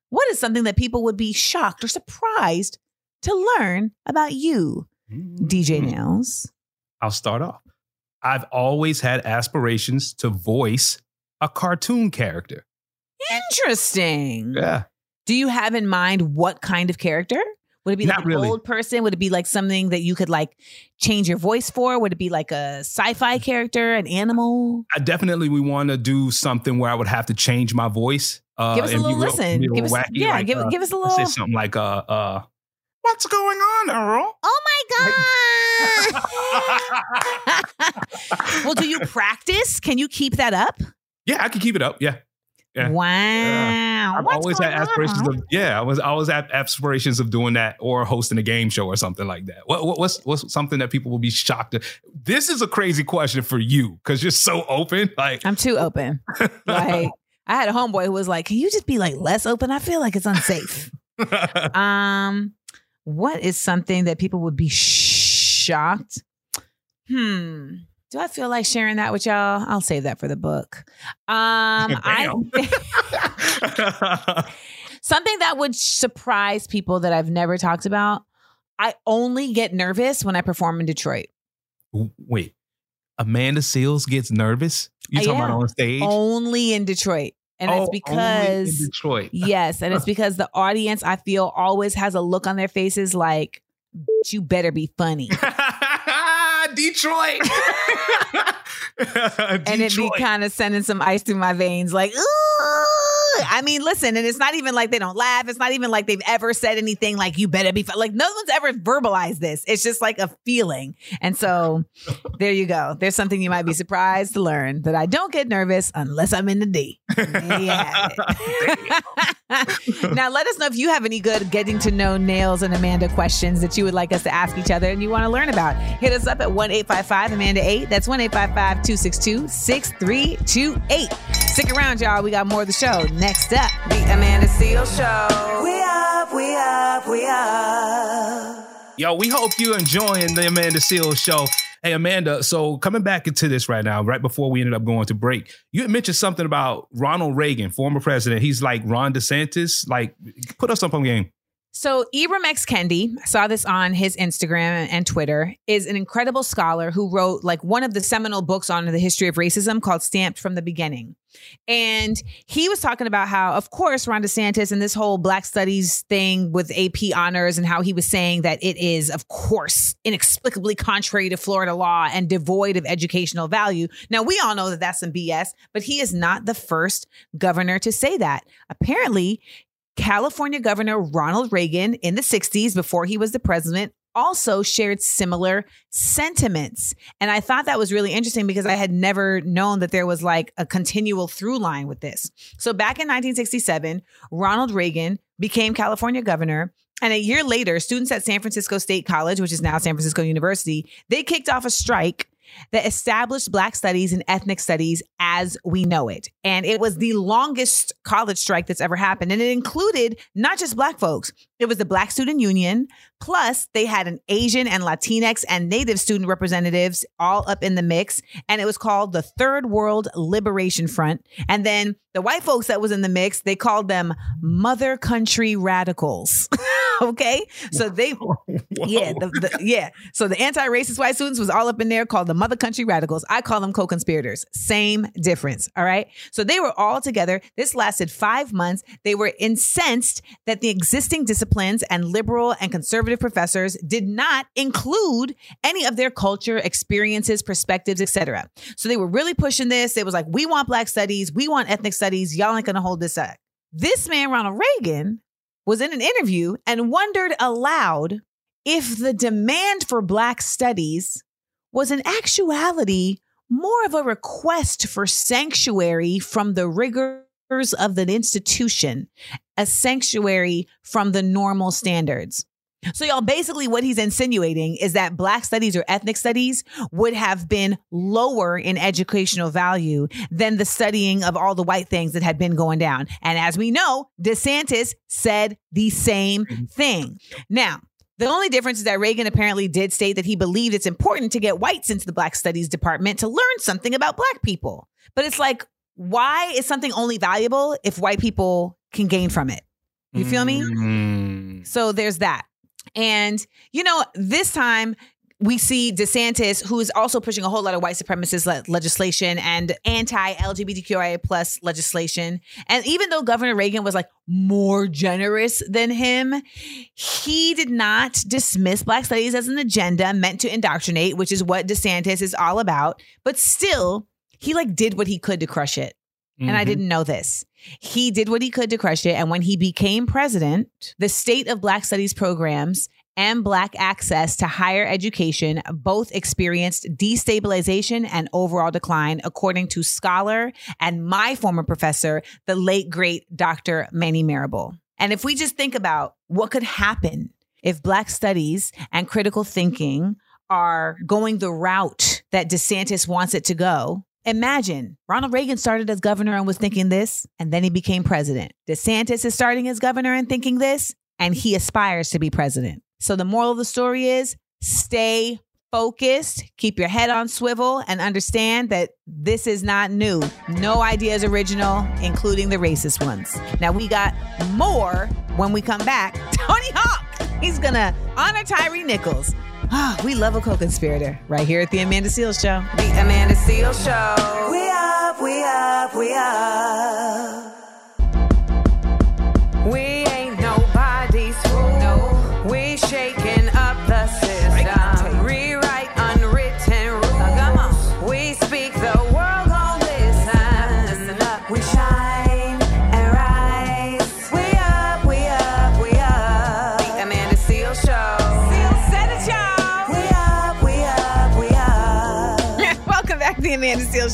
What is something that people would be shocked or surprised to learn about you, DJ Mhm. Nails? I'll start off. I've always had aspirations to voice a cartoon character. Interesting. Yeah. Do you have in mind what kind of character? Would it be Not like an really. old person? Would it be like something that you could like change your voice for? Would it be like a sci-fi character, an animal? I definitely we want to do something where I would have to change my voice. Uh, Give us a little real- listen. real Give us, wacky, yeah, like, give, uh, give us a little. say something like uh uh What's going on, Earl? Oh my god! well, do you practice? Can you keep that up? Yeah, I can keep it up. Yeah. Yeah. Wow! I've What's always had aspirations on? of yeah, I was I always had aspirations of doing that or hosting a game show or something like that. What, what what's what's something that people will be shocked at? This is a crazy question for you because you're so open. Like I'm too open. Like I had a homeboy who was like, "Can you just be like less open? I feel like it's unsafe." um, what is something that people would be shocked? Hmm. Do I feel like sharing that with y'all? I'll save that for the book. Um, I something that would surprise people that I've never talked about. I only get nervous when I perform in Detroit. Wait, Amanda Seales gets nervous. You Uh, talking yeah. about on stage? Only in Detroit. And Oh, it's because Detroit. Yes, and it's because the audience I feel always has a look on their faces like "Bitch, you better be funny. Detroit. And it be kind of sending some ice through my veins like ooh. I mean, listen, and it's not even like they don't laugh. It's not even like they've ever said anything like you better be like no one's ever verbalized this. It's just like a feeling. And so there you go. There's something you might be surprised to learn that I don't get nervous unless I'm in the D. It. now let us know if you have any good getting to know Nails and Amanda questions that you would like us to ask each other and you want to learn about. Hit us up at 1-855 Amanda 8. That's 1-855-262-6328. Stick around, y'all. We got more of the show. Next up. The Amanda Seales Show. We up, we up, we up. Yo, we hope you're enjoying the Amanda Seales show. Hey, Amanda, so coming back into this right now, right before we ended up going to break, you had mentioned something about Ronald Reagan, former president. He's like Ron DeSantis. Like, put us up on game. So Ibram X. Kendi, I saw this on his Instagram and Twitter, is an incredible scholar who wrote like one of the seminal books on the history of racism called Stamped from the Beginning. And he was talking about how, of course, Ron DeSantis and this whole Black Studies thing with AP honors, and how he was saying that it is, of course, inexplicably contrary to Florida law and devoid of educational value. Now, we all know that that's some BS, but he is not the first governor to say that. Apparently, California Governor Ronald Reagan in the 60s, before he was the president, also shared similar sentiments. And I thought that was really interesting because I had never known that there was like a continual through line with this. So back in 1967, Ronald Reagan became California governor. And a year later, students at San Francisco State College, which is now San Francisco University, they kicked off a strike that established Black studies and ethnic studies as we know it. And it was the longest college strike that's ever happened. And it included not just Black folks, it was the Black Student Union. Plus, they had an Asian and Latinx and Native student representatives all up in the mix. And it was called the Third World Liberation Front. And then the white folks that was in the mix, they called them Mother Country Radicals. okay. So they, yeah, the, the, yeah. So the anti-racist white students was all up in there called the Mother Country Radicals. I call them co-conspirators. Same difference. All right. So they were all together. This lasted five months. They were incensed that the existing disciplines and liberal and conservative professors did not include any of their culture, experiences, perspectives, etc. So they were really pushing this. It was like, we want black studies, we want ethnic studies. Y'all ain't gonna hold this up. This man, Ronald Reagan, was in an interview and wondered aloud if the demand for Black studies was in actuality more of a request for sanctuary from the rigors of the institution, a sanctuary from the normal standards. So, y'all, basically, what he's insinuating is that Black studies or ethnic studies would have been lower in educational value than the studying of all the white things that had been going down. And as we know, DeSantis said the same thing. Now, the only difference is that Reagan apparently did state that he believed it's important to get whites into the Black Studies department to learn something about Black people. But it's like, why is something only valuable if white people can gain from it? You feel me? Mm. So there's that. And, you know, this time we see DeSantis, who is also pushing a whole lot of white supremacist le- legislation and anti LGBTQIA plus legislation. And even though Governor Reagan was like more generous than him, he did not dismiss Black studies as an agenda meant to indoctrinate, which is what DeSantis is all about. But still, he like did what he could to crush it. And I Mhm. didn't know this. He did what he could to crush it. And when he became president, the state of Black studies programs and Black access to higher education both experienced destabilization and overall decline, according to scholar and my former professor, the late, great Dr. Manning Marable. And if we just think about what could happen if Black studies and critical thinking are going the route that DeSantis wants it to go, Imagine Ronald Reagan started as governor and was thinking this, and then he became president. DeSantis is starting as governor and thinking this, and he aspires to be president. So the moral of the story is stay focused, keep your head on swivel, and understand that this is not new. No idea is original, including the racist ones. Now we got more when we come back. Tony Hawk, he's gonna honor Tyre Nichols. Ah, we love a co-conspirator right here at the Amanda Seales Show. The Amanda Seales Show. We up, we up, we up. We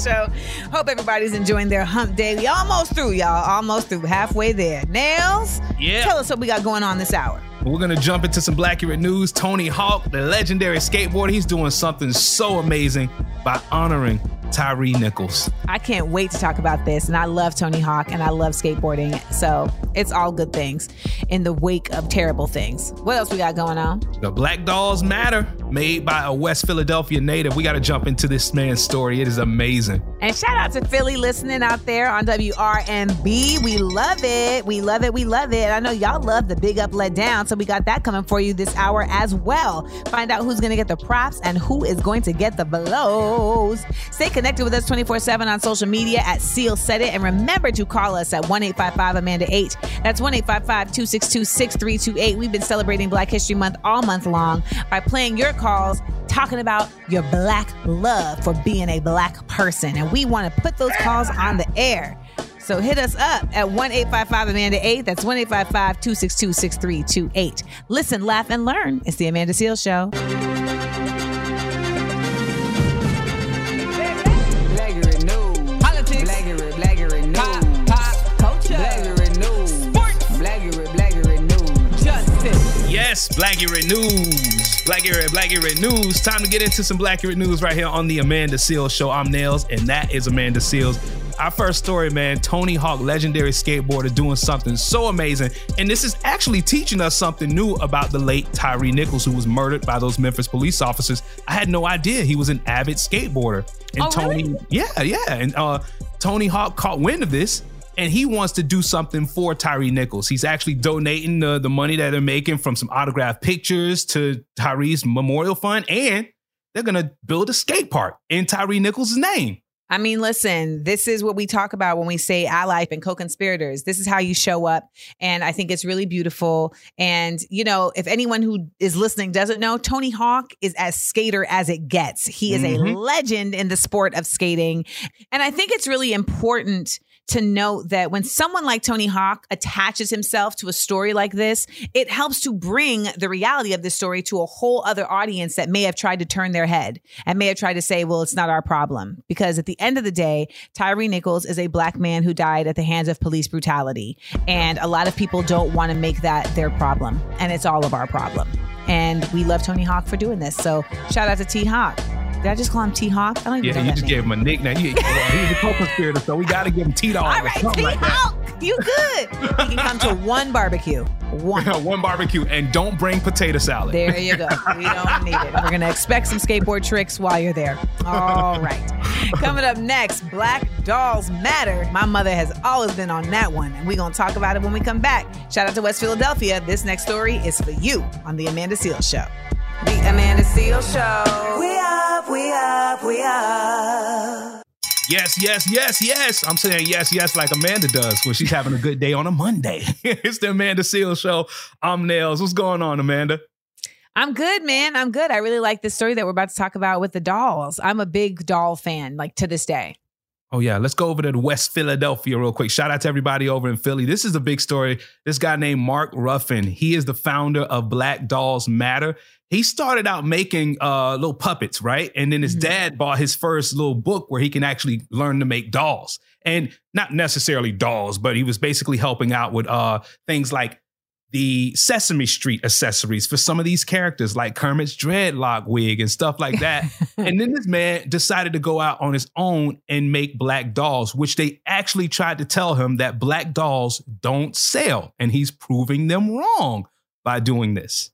Show. Hope everybody's enjoying their hump day. We almost through, y'all. Almost through. Halfway there. Nails, Yeah. tell us what we got going on this hour. We're gonna jump into some Blackurate news. Tony Hawk, the legendary skateboarder, he's doing something so amazing by honoring Tyre Nichols. I can't wait to talk about this. And I love Tony Hawk and I love skateboarding. So it's all good things in the wake of terrible things. What else we got going on? The Black Dolls Matter, made by a West Philadelphia native. We gotta jump into this man's story. It is amazing. And shout out to Philly listening out there on WRNB. We love it. We love it. We love it. I know y'all love the Big Up Let Down. So we got that coming for you this hour as well. Find out who's going to get the props and who is going to get the blows. Stay connected with us 24 7 on social media at Seales Said It. And remember to call us at 1 855 Amanda 8. That's 1 855 262 6328. We've been celebrating Black History Month all month long by playing your calls, talking about your black love for being a black person. And we want to put those calls on the air. So hit us up at 1 855 Amanda 8. That's 1 855 262 6328. Listen, laugh, and learn. It's the Amanda Seales Show. Yes, Blackurate News. Blackurate, Blackurate News. Time to get into some Blackurate News right here on the Amanda Seales Show. I'm Nails, and that is Amanda Seales. Our first story, man, Tony Hawk, legendary skateboarder, doing something so amazing. And this is actually teaching us something new about the late Tyre Nichols, who was murdered by those Memphis police officers. I had no idea he was an avid skateboarder. And Oh, Tony, really? yeah, yeah. And uh, Tony Hawk caught wind of this and he wants to do something for Tyre Nichols. He's actually donating the, the money that they're making from some autographed pictures to Tyre's memorial fund, and they're gonna build a skate park in Tyre Nichols' name. I mean, listen, this is what we talk about when we say ally and co-conspirators. This is how you show up. And I think it's really beautiful. And, you know, if anyone who is listening doesn't know, Tony Hawk is as skater as it gets. He is a Mhm. legend in the sport of skating. And I think it's really important to note that when someone like Tony Hawk attaches himself to a story like this, it helps to bring the reality of this story to a whole other audience that may have tried to turn their head and may have tried to say, well, it's not our problem. Because at the end of the day, Tyre Nichols is a black man who died at the hands of police brutality. And a lot of people don't want to make that their problem. And it's all of our problem. And we love Tony Hawk for doing this. So shout out to T Hawk. Did I just call him T Hawk? I don't even Yeah, know you that just name. gave him a nickname. Well, he's a co-conspirator, so we gotta give him T-Dog All or right, T like. Hawk, you good. He can come to one barbecue. One. One barbecue, and don't bring potato salad. There you go. We don't need it. We're going to expect some skateboard tricks while you're there. All right. Coming up next, Black Dolls Matter. My mother has always been on that one, and we're going to talk about it when we come back. Shout out to West Philadelphia. This next story is for you on The Amanda Seales Show. The Amanda Seales Show. We up, we up, we up. Yes, yes, yes, yes. I'm saying yes, yes, like Amanda does when she's having a good day on a Monday. it's the Amanda Seales Show. I'm Nails. What's going on, Amanda? I'm good, man. I'm good. I really like this story that we're about to talk about with the dolls. I'm a big doll fan, like to this day. Oh yeah, let's go over to West Philadelphia real quick. Shout out to everybody over in Philly. This is a big story. This guy named Mark Ruffin. He is the founder of Black Dolls Matter. He started out making uh, little puppets, right? And then his dad bought his first little book where he can actually learn to make dolls. And not necessarily dolls, but he was basically helping out with uh, things like the Sesame Street accessories for some of these characters, like Kermit's dreadlock wig and stuff like that. and then this man decided to go out on his own and make black dolls, which they actually tried to tell him that black dolls don't sell. And he's proving them wrong by doing this.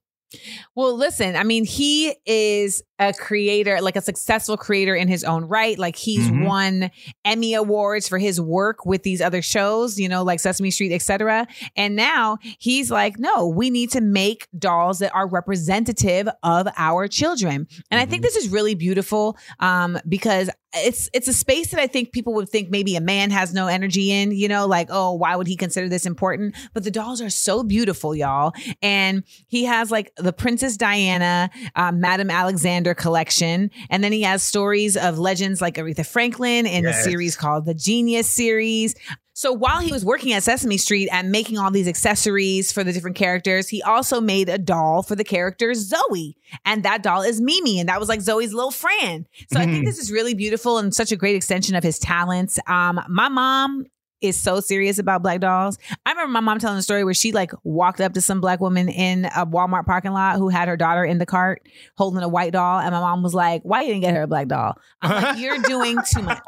Well, listen, I mean, he is a creator, like a successful creator in his own right. Like he's Mhm. won Emmy awards for his work with these other shows, you know, like Sesame Street, etc. And now he's like, no, we need to make dolls that are representative of our children. And I think this is really beautiful um, because it's it's a space that I think people would think maybe a man has no energy in, you know, like, oh, why would he consider this important? But the dolls are so beautiful, y'all. And he has like the Princess Diana, uh, Madame Alexander collection. And then he has stories of legends like Aretha Franklin in a series called the Genius series. So while he was working at Sesame Street and making all these accessories for the different characters, he also made a doll for the character Zoe. And that doll is Mimi. And that was like Zoe's little friend. So I think Mhm. this is really beautiful and such a great extension of his talents. Um, my mom is so serious about black dolls. I remember my mom telling a story where she like walked up to some black woman in a Walmart parking lot who had her daughter in the cart holding a white doll. And my mom was like, Why you didn't get her a black doll? I'm like, You're doing too much.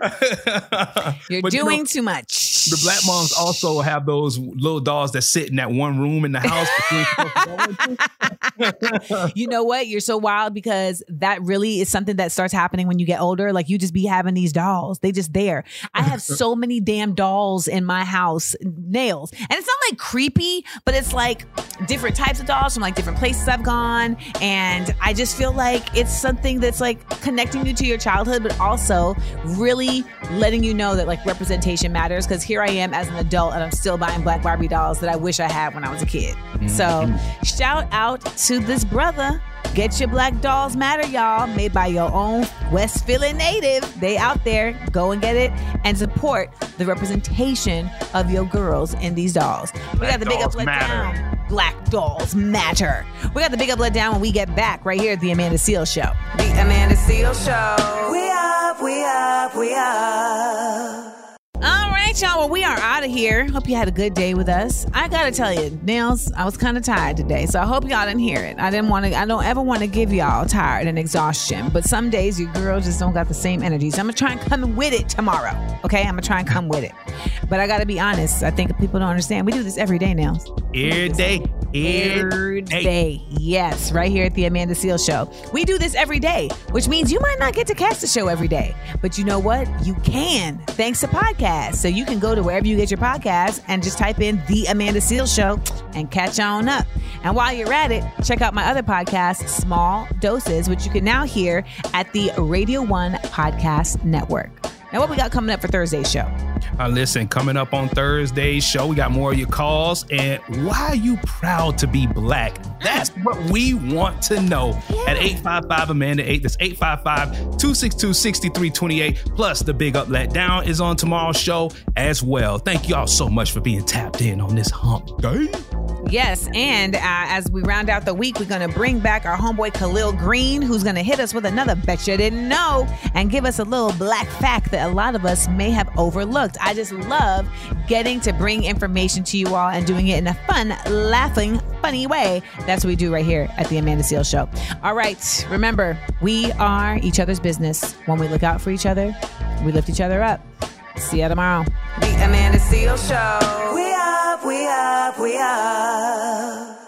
You're But you know, doing too much. the black moms also have those little dolls that sit in that one room in the house. you know what? You're so wild because that really is something that starts happening when you get older. Like you just be having these dolls. They just there. I have so many damn dolls in my house, nails. And it's not like creepy, but it's like different types of dolls from like different places I've gone. And I just feel like it's something that's like connecting you to your childhood, but also really letting you know that like representation matters. Cause here I am as an adult and I'm still buying black Barbie dolls that I wish I had when I was a kid. Mm-hmm. So shout out to this brother. Get your black dolls matter, y'all. Made by your own West Philly native. They out there. Go and get it and support the representation of your girls in these dolls. we got the big up let matter. down. Black dolls matter. We got the big up let down when we get back right here at the Amanda Seales Show. The Amanda Seales Show. We up, we up, we up. All right, y'all. Well, we are out of here. Hope you had a good day with us. I gotta tell you, Nails, I was kind of tired today, so I hope y'all didn't hear it. I didn't want to. I don't ever want to give y'all tired and exhaustion, but some days your girls just don't got the same energy. So I'm gonna try and come with it tomorrow. Okay, I'm gonna try and come with it. But I gotta be honest. I think people don't understand. We do this every day, Nails. Every day. Every day. Yes, right here at the Amanda Seales Show. We do this every day, which means you might not get to catch the show every day. But you know what? You can, thanks to podcasts. So you can go to wherever you get your podcasts and just type in The Amanda Seales Show and catch on up. And while you're at it, check out my other podcast, Small Doses, which you can now hear at the Radio One Podcast Network. Now, what we got coming up for Thursday's show? Uh, listen, coming up on Thursday's show, we got more of your calls. And why are you proud to be black? That's what we want to know at 855 Amanda 8. That's 855 262 6328. Plus, the Big Up Let Down is on tomorrow's show as well. Thank y'all so much for being tapped in on this hump day. Yes, and uh, as we round out the week, we're going to bring back our homeboy Kahlil Greene, who's going to hit us with another bet you didn't know and give us a little black fact that a lot of us may have overlooked. I just love getting to bring information to you all and doing it in a fun, laughing, funny way. That's what we do right here at the Amanda Seales Show. All right, remember, we are each other's business. When we look out for each other, we lift each other up. See you tomorrow. The Amanda Seales Show. We up, we up, we up.